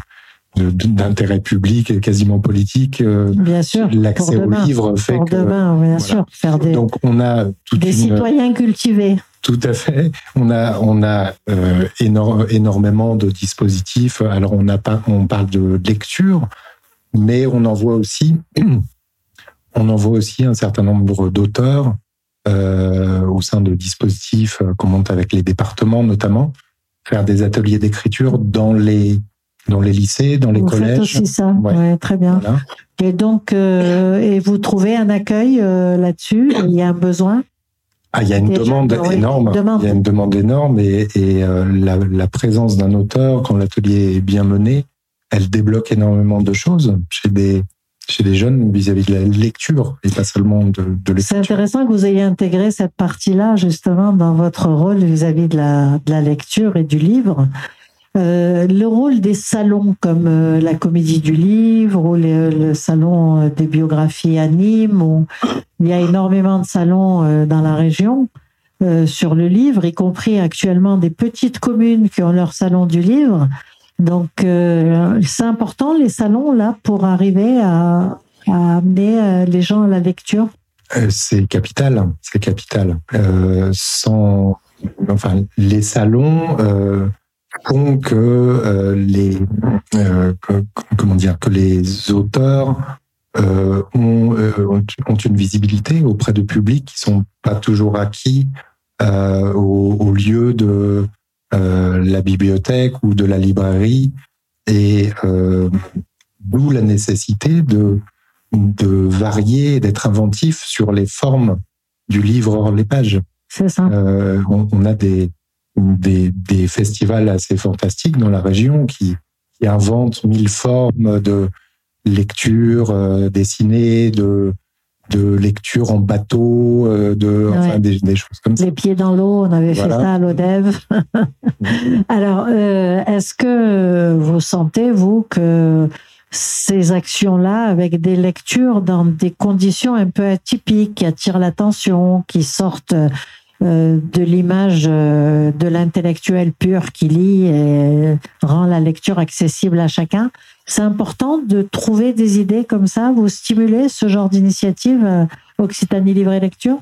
d'intérêt public et quasiment politique. Euh, bien sûr. L'accès au livre fait que. Demain, bien sûr. Faire des, Donc on a des citoyens cultivés. Tout à fait. On a on a euh, énormément de dispositifs. Alors on a pas on parle de lecture, mais on en voit aussi on en voit aussi un certain nombre d'auteurs euh, au sein de dispositifs qu'on monte avec les départements notamment faire des ateliers d'écriture dans les dans les lycées, dans les vous collèges. Faites aussi ça, ouais. très bien. Voilà. Et donc, euh, et vous trouvez un accueil euh, là-dessus? Il y a un besoin? Ah, il y a une demande énorme. Il y a une demande énorme et, et euh, la, la, présence d'un auteur, quand l'atelier est bien mené, elle débloque énormément de choses chez des chez les jeunes vis-à-vis de la lecture et pas seulement de, de l'écriture. C'est intéressant que vous ayez intégré cette partie-là justement dans votre rôle vis-à-vis de la, de la lecture et du livre. Euh, le rôle des salons comme euh, la comédie du livre ou le, salon euh, des biographies à Nîmes, il y a énormément de salons dans la région sur le livre, y compris actuellement des petites communes qui ont leur salon du livre. Donc c'est important les salons là pour arriver à, à amener les gens à la lecture. C'est capital, c'est capital. Sans, enfin, les salons font que euh, les, euh, que- comment dire, que les auteurs euh, ont, euh, ont une visibilité auprès de publics qui sont pas toujours acquis euh, au, au lieu de euh, la bibliothèque ou de la librairie, et euh, d'où la nécessité de de varier, d'être inventif sur les formes du livre hors les pages. C'est ça. Euh, on, on a des, des, des festivals assez fantastiques dans la région qui, qui inventent mille formes de lecture euh, dessinée, de, de lecture en bateau, euh, de, Ouais. enfin, des, des choses comme ça. Les pieds dans l'eau, on avait Voilà. fait ça à l'ODEV. Alors, euh, est-ce que vous sentez, vous, que ces actions-là, avec des lectures dans des conditions un peu atypiques, qui attirent l'attention, qui sortent de l'image euh, de l'intellectuel pur qui lit et rend la lecture accessible à chacun, c'est important de trouver des idées comme ça, vous stimuler ce genre d'initiative euh, Occitanie Livre et Lecture?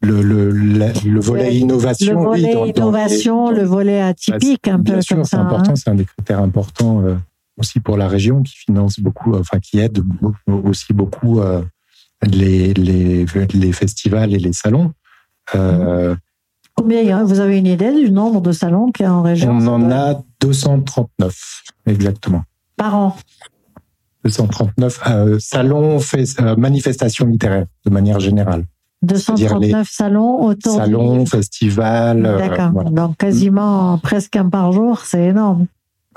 Le, le, la- le volet Le- innovation, le oui, volet dans- dans les- innovation, le volet atypique, un peu sûr, comme c'est ça. important, hein. c'est un des critères importants euh, aussi pour la région qui finance beaucoup, enfin qui aide aussi beaucoup euh, les, les, les festivals et les salons. Euh, Combien il y a? Vous avez une idée du nombre de salons qu'il y a en région? on en a 239 exactement. Par an? 239 euh, salons, euh, manifestations littéraires de manière générale. C'est-à-dire 239 salons autour Salons, festivals, euh, D'accord. voilà, Donc quasiment presque un par jour, c'est énorme.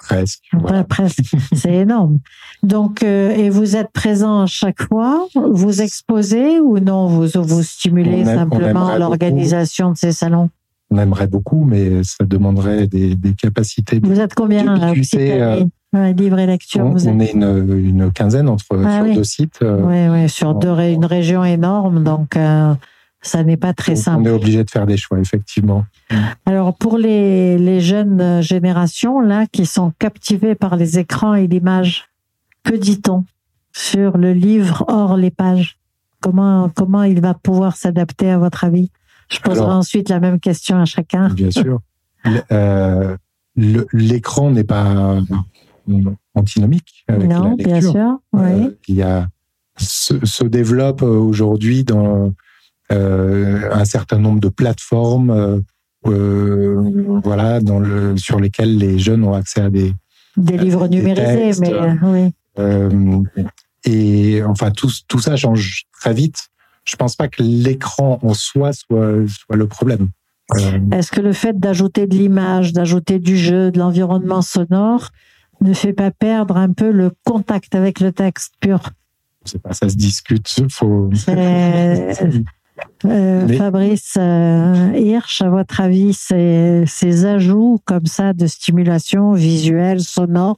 Presque. Ouais, voilà. presque, c'est énorme. Donc, euh, et vous êtes présent à chaque fois, vous exposez ou non Vous vous stimulez aime- simplement l'organisation de ces salons? On aimerait beaucoup, mais ça demanderait des, des capacités. Vous êtes combien à D'ubiquité, Occitanie Ouais, Livre et lecture, On, vous êtes? on est une, une quinzaine entre Ah sur oui. deux sites. euh, Oui, oui, sur deux, une région énorme, donc euh, ça n'est pas très donc simple. On est obligé de faire des choix, effectivement. Alors pour les, les jeunes générations là qui sont captivées par les écrans et l'image, que dit-on sur le livre hors les pages? Comment comment il va pouvoir s'adapter à votre avis? Je poserai Alors- ensuite la même question à chacun. Bien sûr. Euh, L'écran n'est pas euh, antinomique avec la non, lecture. bien sûr. Oui. Euh, il y a se, se développe aujourd'hui dans un certain nombre de plateformes, euh, euh, voilà, dans le sur lesquelles les jeunes ont accès à des Des livres des numérisés, textes, mais euh, oui. euh, et enfin tout tout ça change très vite. Je pense pas que l'écran en soi soit soit le problème. Euh, Est-ce que le fait d'ajouter de l'image, d'ajouter du jeu, de l'environnement sonore ne fait pas perdre un peu le contact avec le texte pur? Je sais pas, ça se discute. Faut. Euh, Mais- Fabrice euh, Hirsch, à votre avis, ces, ces ajouts comme ça de stimulation visuelle, sonore,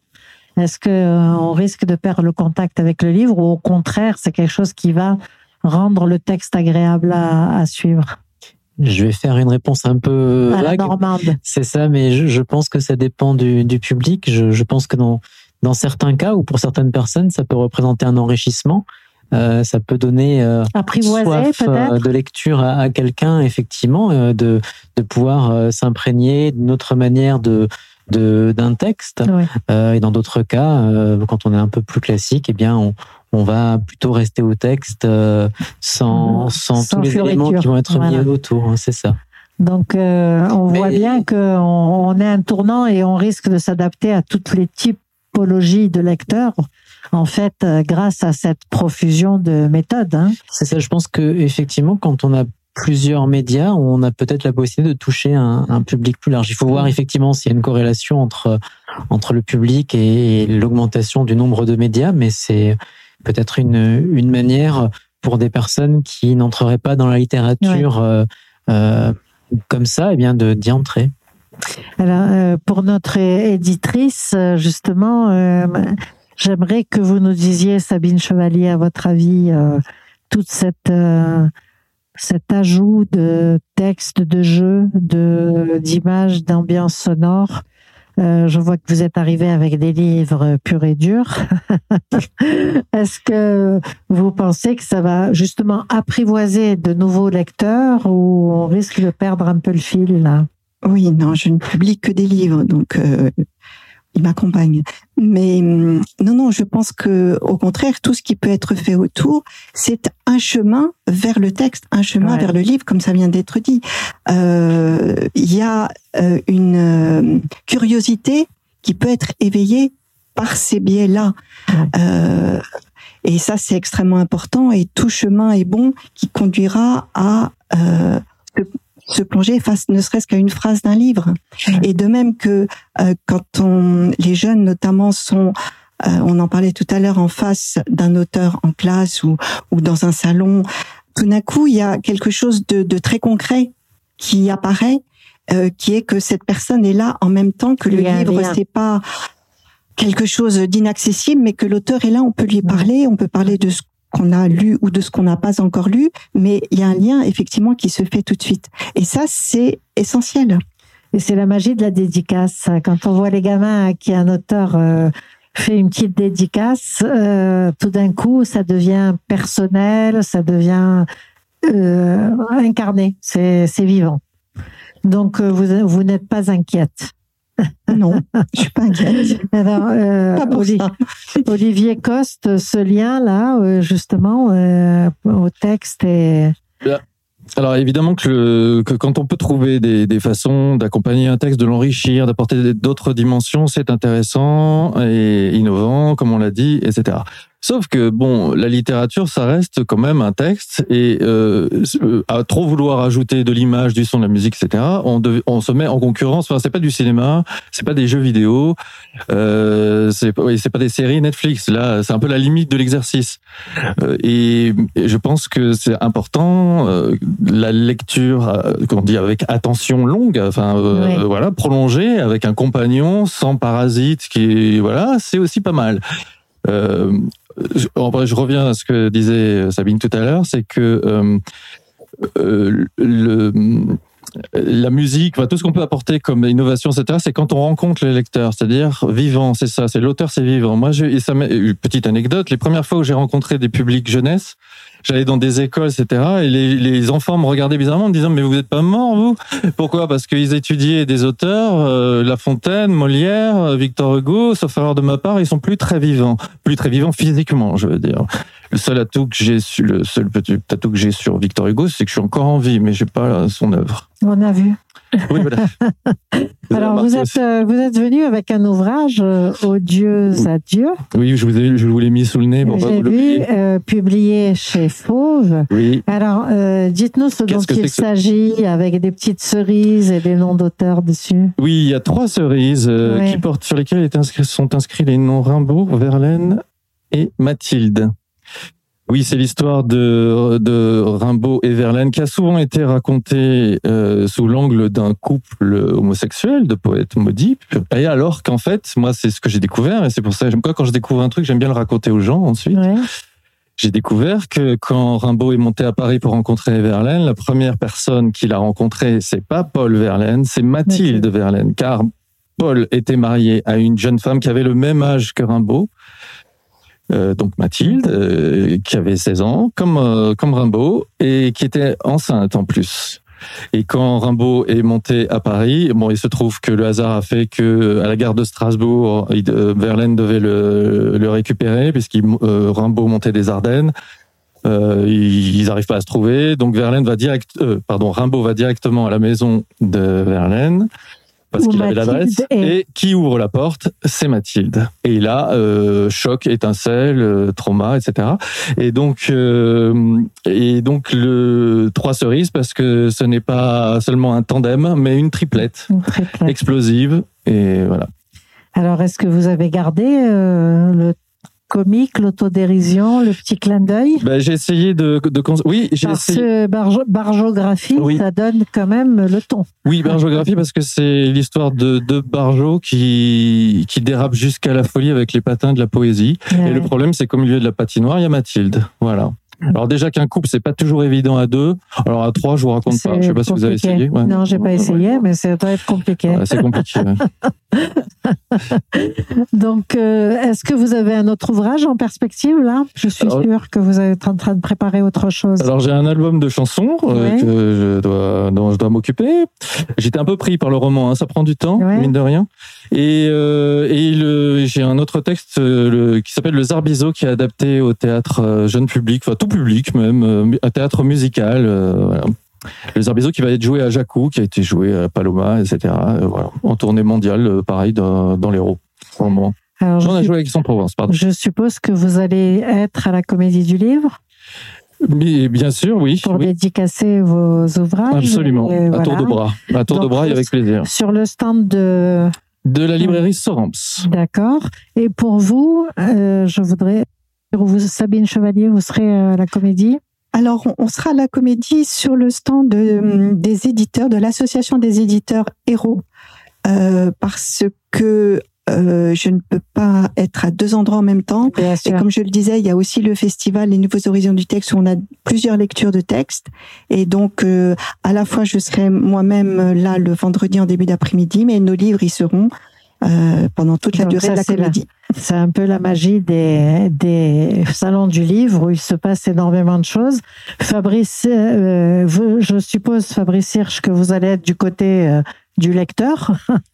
est-ce que euh, on risque de perdre le contact avec le livre ou au contraire, c'est quelque chose qui va rendre le texte agréable à, à suivre? Je vais faire une réponse un peu à vague. C'est ça, mais je, je pense que ça dépend du, du public. Je, je pense que dans, dans certains cas ou pour certaines personnes, ça peut représenter un enrichissement. Euh, ça peut donner euh, soif euh, de lecture à, à quelqu'un, effectivement, euh, de, de pouvoir euh, s'imprégner d'une autre manière de de- d'un texte. Oui. Euh, et dans d'autres cas, euh, quand on est un peu plus classique, eh bien, on, on va plutôt rester au texte euh, sans, sans, Sans tous les éléments qui vont être voilà. mis autour. hein, c'est ça. Donc, euh, on Mais- voit bien qu'on on est un tournant et on risque de s'adapter à toutes les typologies de lecteurs, en fait, euh, grâce à cette profusion de méthodes. Hein. C'est ça. Je pense que effectivement, quand on a plusieurs médias, on a peut-être la possibilité de toucher un, un public plus large. Il faut voir effectivement s'il y a une corrélation entre entre le public et, l'augmentation du nombre de médias, mais c'est peut-être une, une manière pour des personnes qui n'entreraient pas dans la littérature euh, euh, comme ça, et eh bien de d'y entrer. Alors, euh, pour notre éditrice, justement, j'aimerais que vous nous disiez, Sabine Chevalier, à votre avis, toute cette cet ajout de textes, de jeux, de d'images, d'ambiance sonore euh, je vois que vous êtes arrivé avec des livres purs et durs. Est-ce que vous pensez que ça va justement apprivoiser de nouveaux lecteurs ou on risque de perdre un peu le fil là? Oui, non, je ne publie que des livres, donc euh, il m'accompagne. Mais hum, non, non, je pense que au contraire, tout ce qui peut être fait autour, c'est un chemin vers le texte, un chemin vers le livre, comme ça vient d'être dit. Euh, il y a euh, une euh, curiosité qui peut être éveillée par ces biais-là. et ça, c'est extrêmement important. Et tout chemin est bon qui conduira à se plonger face ne serait-ce qu'à une phrase d'un livre. Et de même que euh, quand on, les jeunes notamment sont euh, on en parlait tout à l'heure en face d'un auteur en classe ou, ou dans un salon, tout d'un coup, il y a quelque chose de, de très concret qui apparaît, euh, qui est que cette personne est là en même temps que le livre. C'est pas quelque chose d'inaccessible, mais que l'auteur est là. On peut lui parler, on peut parler de ce qu'on a lu ou de ce qu'on n'a pas encore lu, mais il y a un lien effectivement qui se fait tout de suite. Et ça, c'est essentiel. Et c'est la magie de la dédicace. Quand on voit les gamins à qui un auteur euh, fait une petite dédicace, euh, tout d'un coup, ça devient personnel, ça devient euh, incarné, c'est vivant. Donc, vous, vous n'êtes pas inquiète. Non, je suis pas inquiète. Alors, euh, Olivier Coste, ce lien-là, euh, justement, euh, au texte est... Alors évidemment que, que, quand on peut trouver des, des façons d'accompagner un texte, de l'enrichir, d'apporter d'autres dimensions, c'est intéressant et innovant, comme on l'a dit, etc. Sauf que bon, la littérature, ça reste quand même un texte et euh, à trop vouloir ajouter de l'image, du son, de la musique, etc. On, on se met en concurrence. Enfin, c'est pas du cinéma, c'est pas des jeux vidéo, euh, c'est oui, pas des séries Netflix. Là, c'est un peu la limite de l'exercice. Euh, et, je pense que c'est important euh, la lecture, euh, on dit avec attention longue, enfin euh, voilà, prolongée avec un compagnon sans parasite, qui voilà, c'est aussi pas mal. Euh, je reviens à ce que disait Sabine tout à l'heure, c'est que euh, euh, le la musique, tout ce qu'on peut apporter comme innovation, etc., c'est quand on rencontre les lecteurs, c'est-à-dire vivant, c'est ça, c'est l'auteur, c'est vivant. Moi, je, et ça petite anecdote, les premières fois où j'ai rencontré des publics jeunesse, j'allais dans des écoles, etc., et les, les, enfants me regardaient bizarrement en me disant, mais vous n'êtes pas mort, vous? Pourquoi? Parce qu'ils étudiaient des auteurs, euh, La Fontaine, Molière, Victor Hugo, sauf alors de ma part, ils sont plus très vivants, plus très vivants physiquement, je veux dire. Le seul atout que j'ai sur le seul petit atout que j'ai sur Victor Hugo, c'est que je suis encore en vie, mais j'ai pas son œuvre. On a vu. Oui, voilà. Alors, vous êtes, euh, vous êtes venu avec un ouvrage, euh, Odieuse à Dieu. Oui, je vous, ai, je vous l'ai mis sous le nez. J'ai vu, euh, publié chez Fauve. Oui. Alors, euh, dites-nous ce dont il s'agit, avec des petites cerises et des noms d'auteurs dessus. Oui, il y a trois cerises qui portent, sur lesquelles sont inscrits les noms Rimbaud, Verlaine et Mathilde. Oui, c'est l'histoire de, de Rimbaud et Verlaine qui a souvent été racontée euh, sous l'angle d'un couple homosexuel de poètes maudits. Et alors qu'en fait, moi, c'est ce que j'ai découvert, et c'est pour ça que quand je découvre un truc, j'aime bien le raconter aux gens ensuite. J'ai découvert que quand Rimbaud est monté à Paris pour rencontrer Verlaine, la première personne qu'il a rencontrée, c'est pas Paul Verlaine, c'est Mathilde Verlaine, car Paul était marié à une jeune femme qui avait le même âge que Rimbaud. Euh, donc Mathilde, euh, qui avait 16 ans, comme, euh, comme Rimbaud, et qui était enceinte en plus. Et quand Rimbaud est monté à Paris, bon, il se trouve que le hasard a fait que à la gare de Strasbourg, Verlaine devait le, le récupérer puisqu'il Rimbaud montait des Ardennes. ils n'arrivent pas à se trouver, donc Verlaine va direct, pardon, Rimbaud va directement à la maison de Verlaine parce qu'il avait l'adresse. Et qui ouvre la porte C'est Mathilde. Et là, euh, choc, étincelle, euh, trauma, etc. Et donc, euh, et donc le trois cerises parce que ce n'est pas seulement un tandem, mais une triplette, explosive. Et voilà. Alors, est-ce que vous avez gardé le comique, l'autodérision, le petit clin d'œil. Ben, j'ai essayé de, de, oui, j'ai Parce essayé. que barge- bargeographie, Oui. ça donne quand même le ton. Oui, bargeographie parce que c'est l'histoire de deux barjots qui qui dérapent jusqu'à la folie avec les patins de la poésie. Et le problème, c'est qu'au milieu de la patinoire, il y a Mathilde. Voilà. Alors déjà qu'un couple, c'est pas toujours évident à deux. Alors à trois, je vous raconte pas. Je sais pas si vous avez essayé. Ouais. Non, j'ai pas essayé, mais ça doit être compliqué. Ouais, c'est compliqué. ouais. Donc, euh, est-ce que vous avez un autre ouvrage en perspective là? Je suis Alors- sûre que vous êtes en train de préparer autre chose. Alors j'ai un album de chansons euh, que je dois, dont je dois m'occuper. J'étais un peu pris par le roman, hein, ça prend du temps, mine de rien. Et, euh, et j'ai un autre texte euh, le- qui s'appelle Le Zarbizo qui est adapté au théâtre euh, jeune public, enfin tout public même, un théâtre musical. voilà. Le Zarbizo qui va être joué à Jacou, qui a été joué à Paloma, etc. voilà. En tournée mondiale, pareil, dans, dans l'Hérault. pour le moment. J'en ai joué avec son Provence, pardon. je suppose que vous allez être à la Comédie du Livre? Mais bien sûr, oui. pour oui. dédicacer vos ouvrages. Absolument. À tour de bras. À tour de bras et avec plaisir. Sur le stand de. De la librairie Sorams. D'accord. Et pour vous, euh, je voudrais. vous, Sabine Chevalier, vous serez à la Comédie? Alors, on- on sera à la comédie sur le stand de- des éditeurs, de l'association des éditeurs Héros, euh, parce que euh, je ne peux pas être à deux endroits en même temps. Bien Et sûr. comme je le disais, il y a aussi le festival Les Nouveaux Horizons du Texte où on a plusieurs lectures de textes. Et donc, euh, à la fois, je serai moi-même là le vendredi en début d'après-midi, mais nos livres y seront euh, pendant toute la Donc durée ça, de la c'est un peu la magie des, des salons du livre où il se passe énormément de choses. Fabrice, euh, vous- je suppose, Fabrice Hirsch, que vous allez être du côté euh, du lecteur.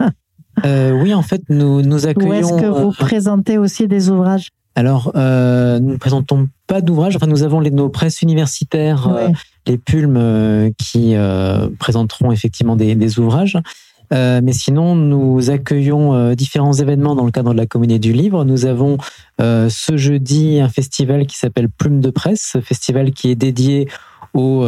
Euh, oui, en fait, nous nous Ou accueillons. est-ce que vous euh, présentez aussi des ouvrages Alors, euh, nous ne présentons pas d'ouvrage. Enfin, nous avons les, nos presses universitaires, euh, les pulmes euh, qui présenteront effectivement des, des ouvrages. Mais sinon, nous accueillons différents événements dans le cadre de la Communauté du Livre. Nous avons ce jeudi un festival qui s'appelle Plume de Presse, festival qui est dédié aux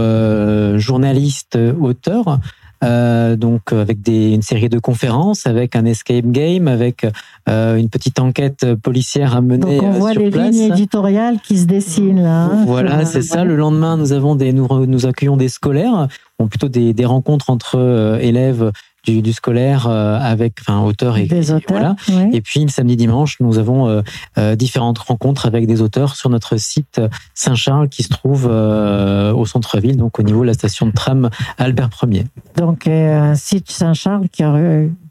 journalistes auteurs. Euh, donc avec des, une série de conférences, avec un escape game, avec euh, une petite enquête policière à mener Donc on euh, voit sur les place. lignes éditoriales qui se dessinent là. hein, Voilà, sur- c'est ça. Le lendemain, nous avons des, nous, nous accueillons des scolaires, ou plutôt des, des rencontres entre euh, élèves du, du scolaire euh, avec, enfin, auteurs et Des et voilà. ouais. Et puis le samedi dimanche, nous avons euh, euh, différentes rencontres avec des auteurs sur notre site Saint-Charles qui se trouve au centre-ville, donc au niveau de la station de tram Albert Ier. Donc un site Saint-Charles qui,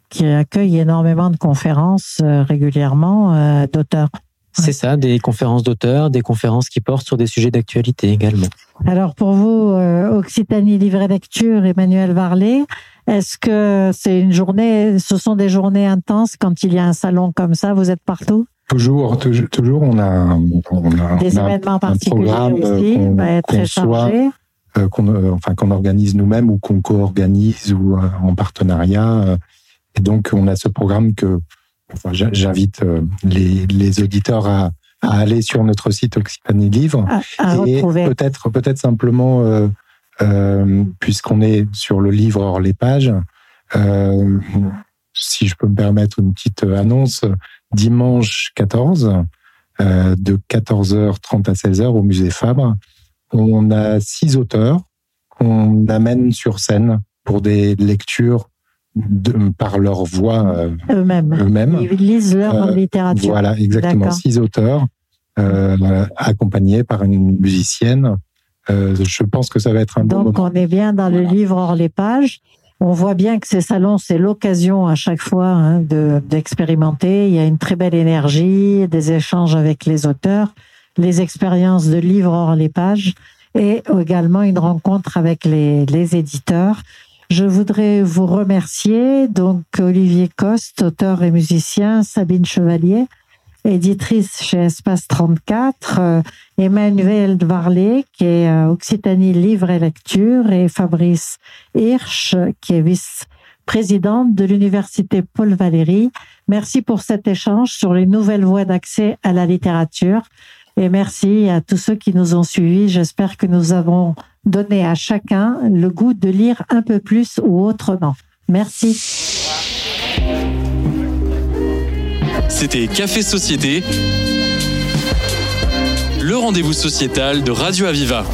qui accueille énormément de conférences régulièrement d'auteurs. C'est ça, des conférences d'auteurs, des conférences qui portent sur des sujets d'actualité également. Alors pour vous, euh, Occitanie Livre et Lecture, Emmanuel Varlet, est-ce que c'est une journée, ce sont des journées intenses quand il y a un salon comme ça, vous êtes partout? Toujours, toujours, toujours, on a, on a, Des on a un- événements particuliers programme, euh, aussi, qu'on- va être très qu'on soit- chargé. euh, qu'on euh, enfin qu'on organise nous-mêmes ou qu'on co-organise ou euh, en partenariat. euh. et donc on a ce programme que enfin, j'invite euh, les, les auditeurs à, à aller sur notre site Occitanie Livre À, à et peut-être peut-être simplement euh, euh, puisqu'on est sur le livre hors les pages. euh, si je peux me permettre une petite annonce, dimanche 14, euh, de 14h30 à 16h au musée Fabre, on a six auteurs qu'on amène sur scène pour des lectures de- par leur voix euh, Eux-mêmes. Ils lisent leur Euh, littérature. Voilà, exactement. Six auteurs euh, accompagnés par une musicienne. Je pense que ça va être un bon Donc moment. on est bien dans le livre hors les pages. On voit bien que ces salons, c'est l'occasion à chaque fois hein, de d'expérimenter. Il y a une très belle énergie, des échanges avec les auteurs, les expériences de livres hors les pages et également une rencontre avec les, les éditeurs. Je voudrais vous remercier, donc Olivier Coste, auteur et musicien, Sabine Chevalier, éditrice chez Espace 34, euh, Emmanuel Varlet, qui est euh, Occitanie Livre et Lecture, et Fabrice Hirsch, qui est vice-présidente de l'Université Paul Valéry. Merci pour cet échange sur les nouvelles voies d'accès à la littérature. Et merci à tous ceux qui nous ont suivis. J'espère que nous avons donné à chacun le goût de lire un peu plus ou autrement. Merci. C'était Café Société le rendez-vous sociétal de Radio Aviva.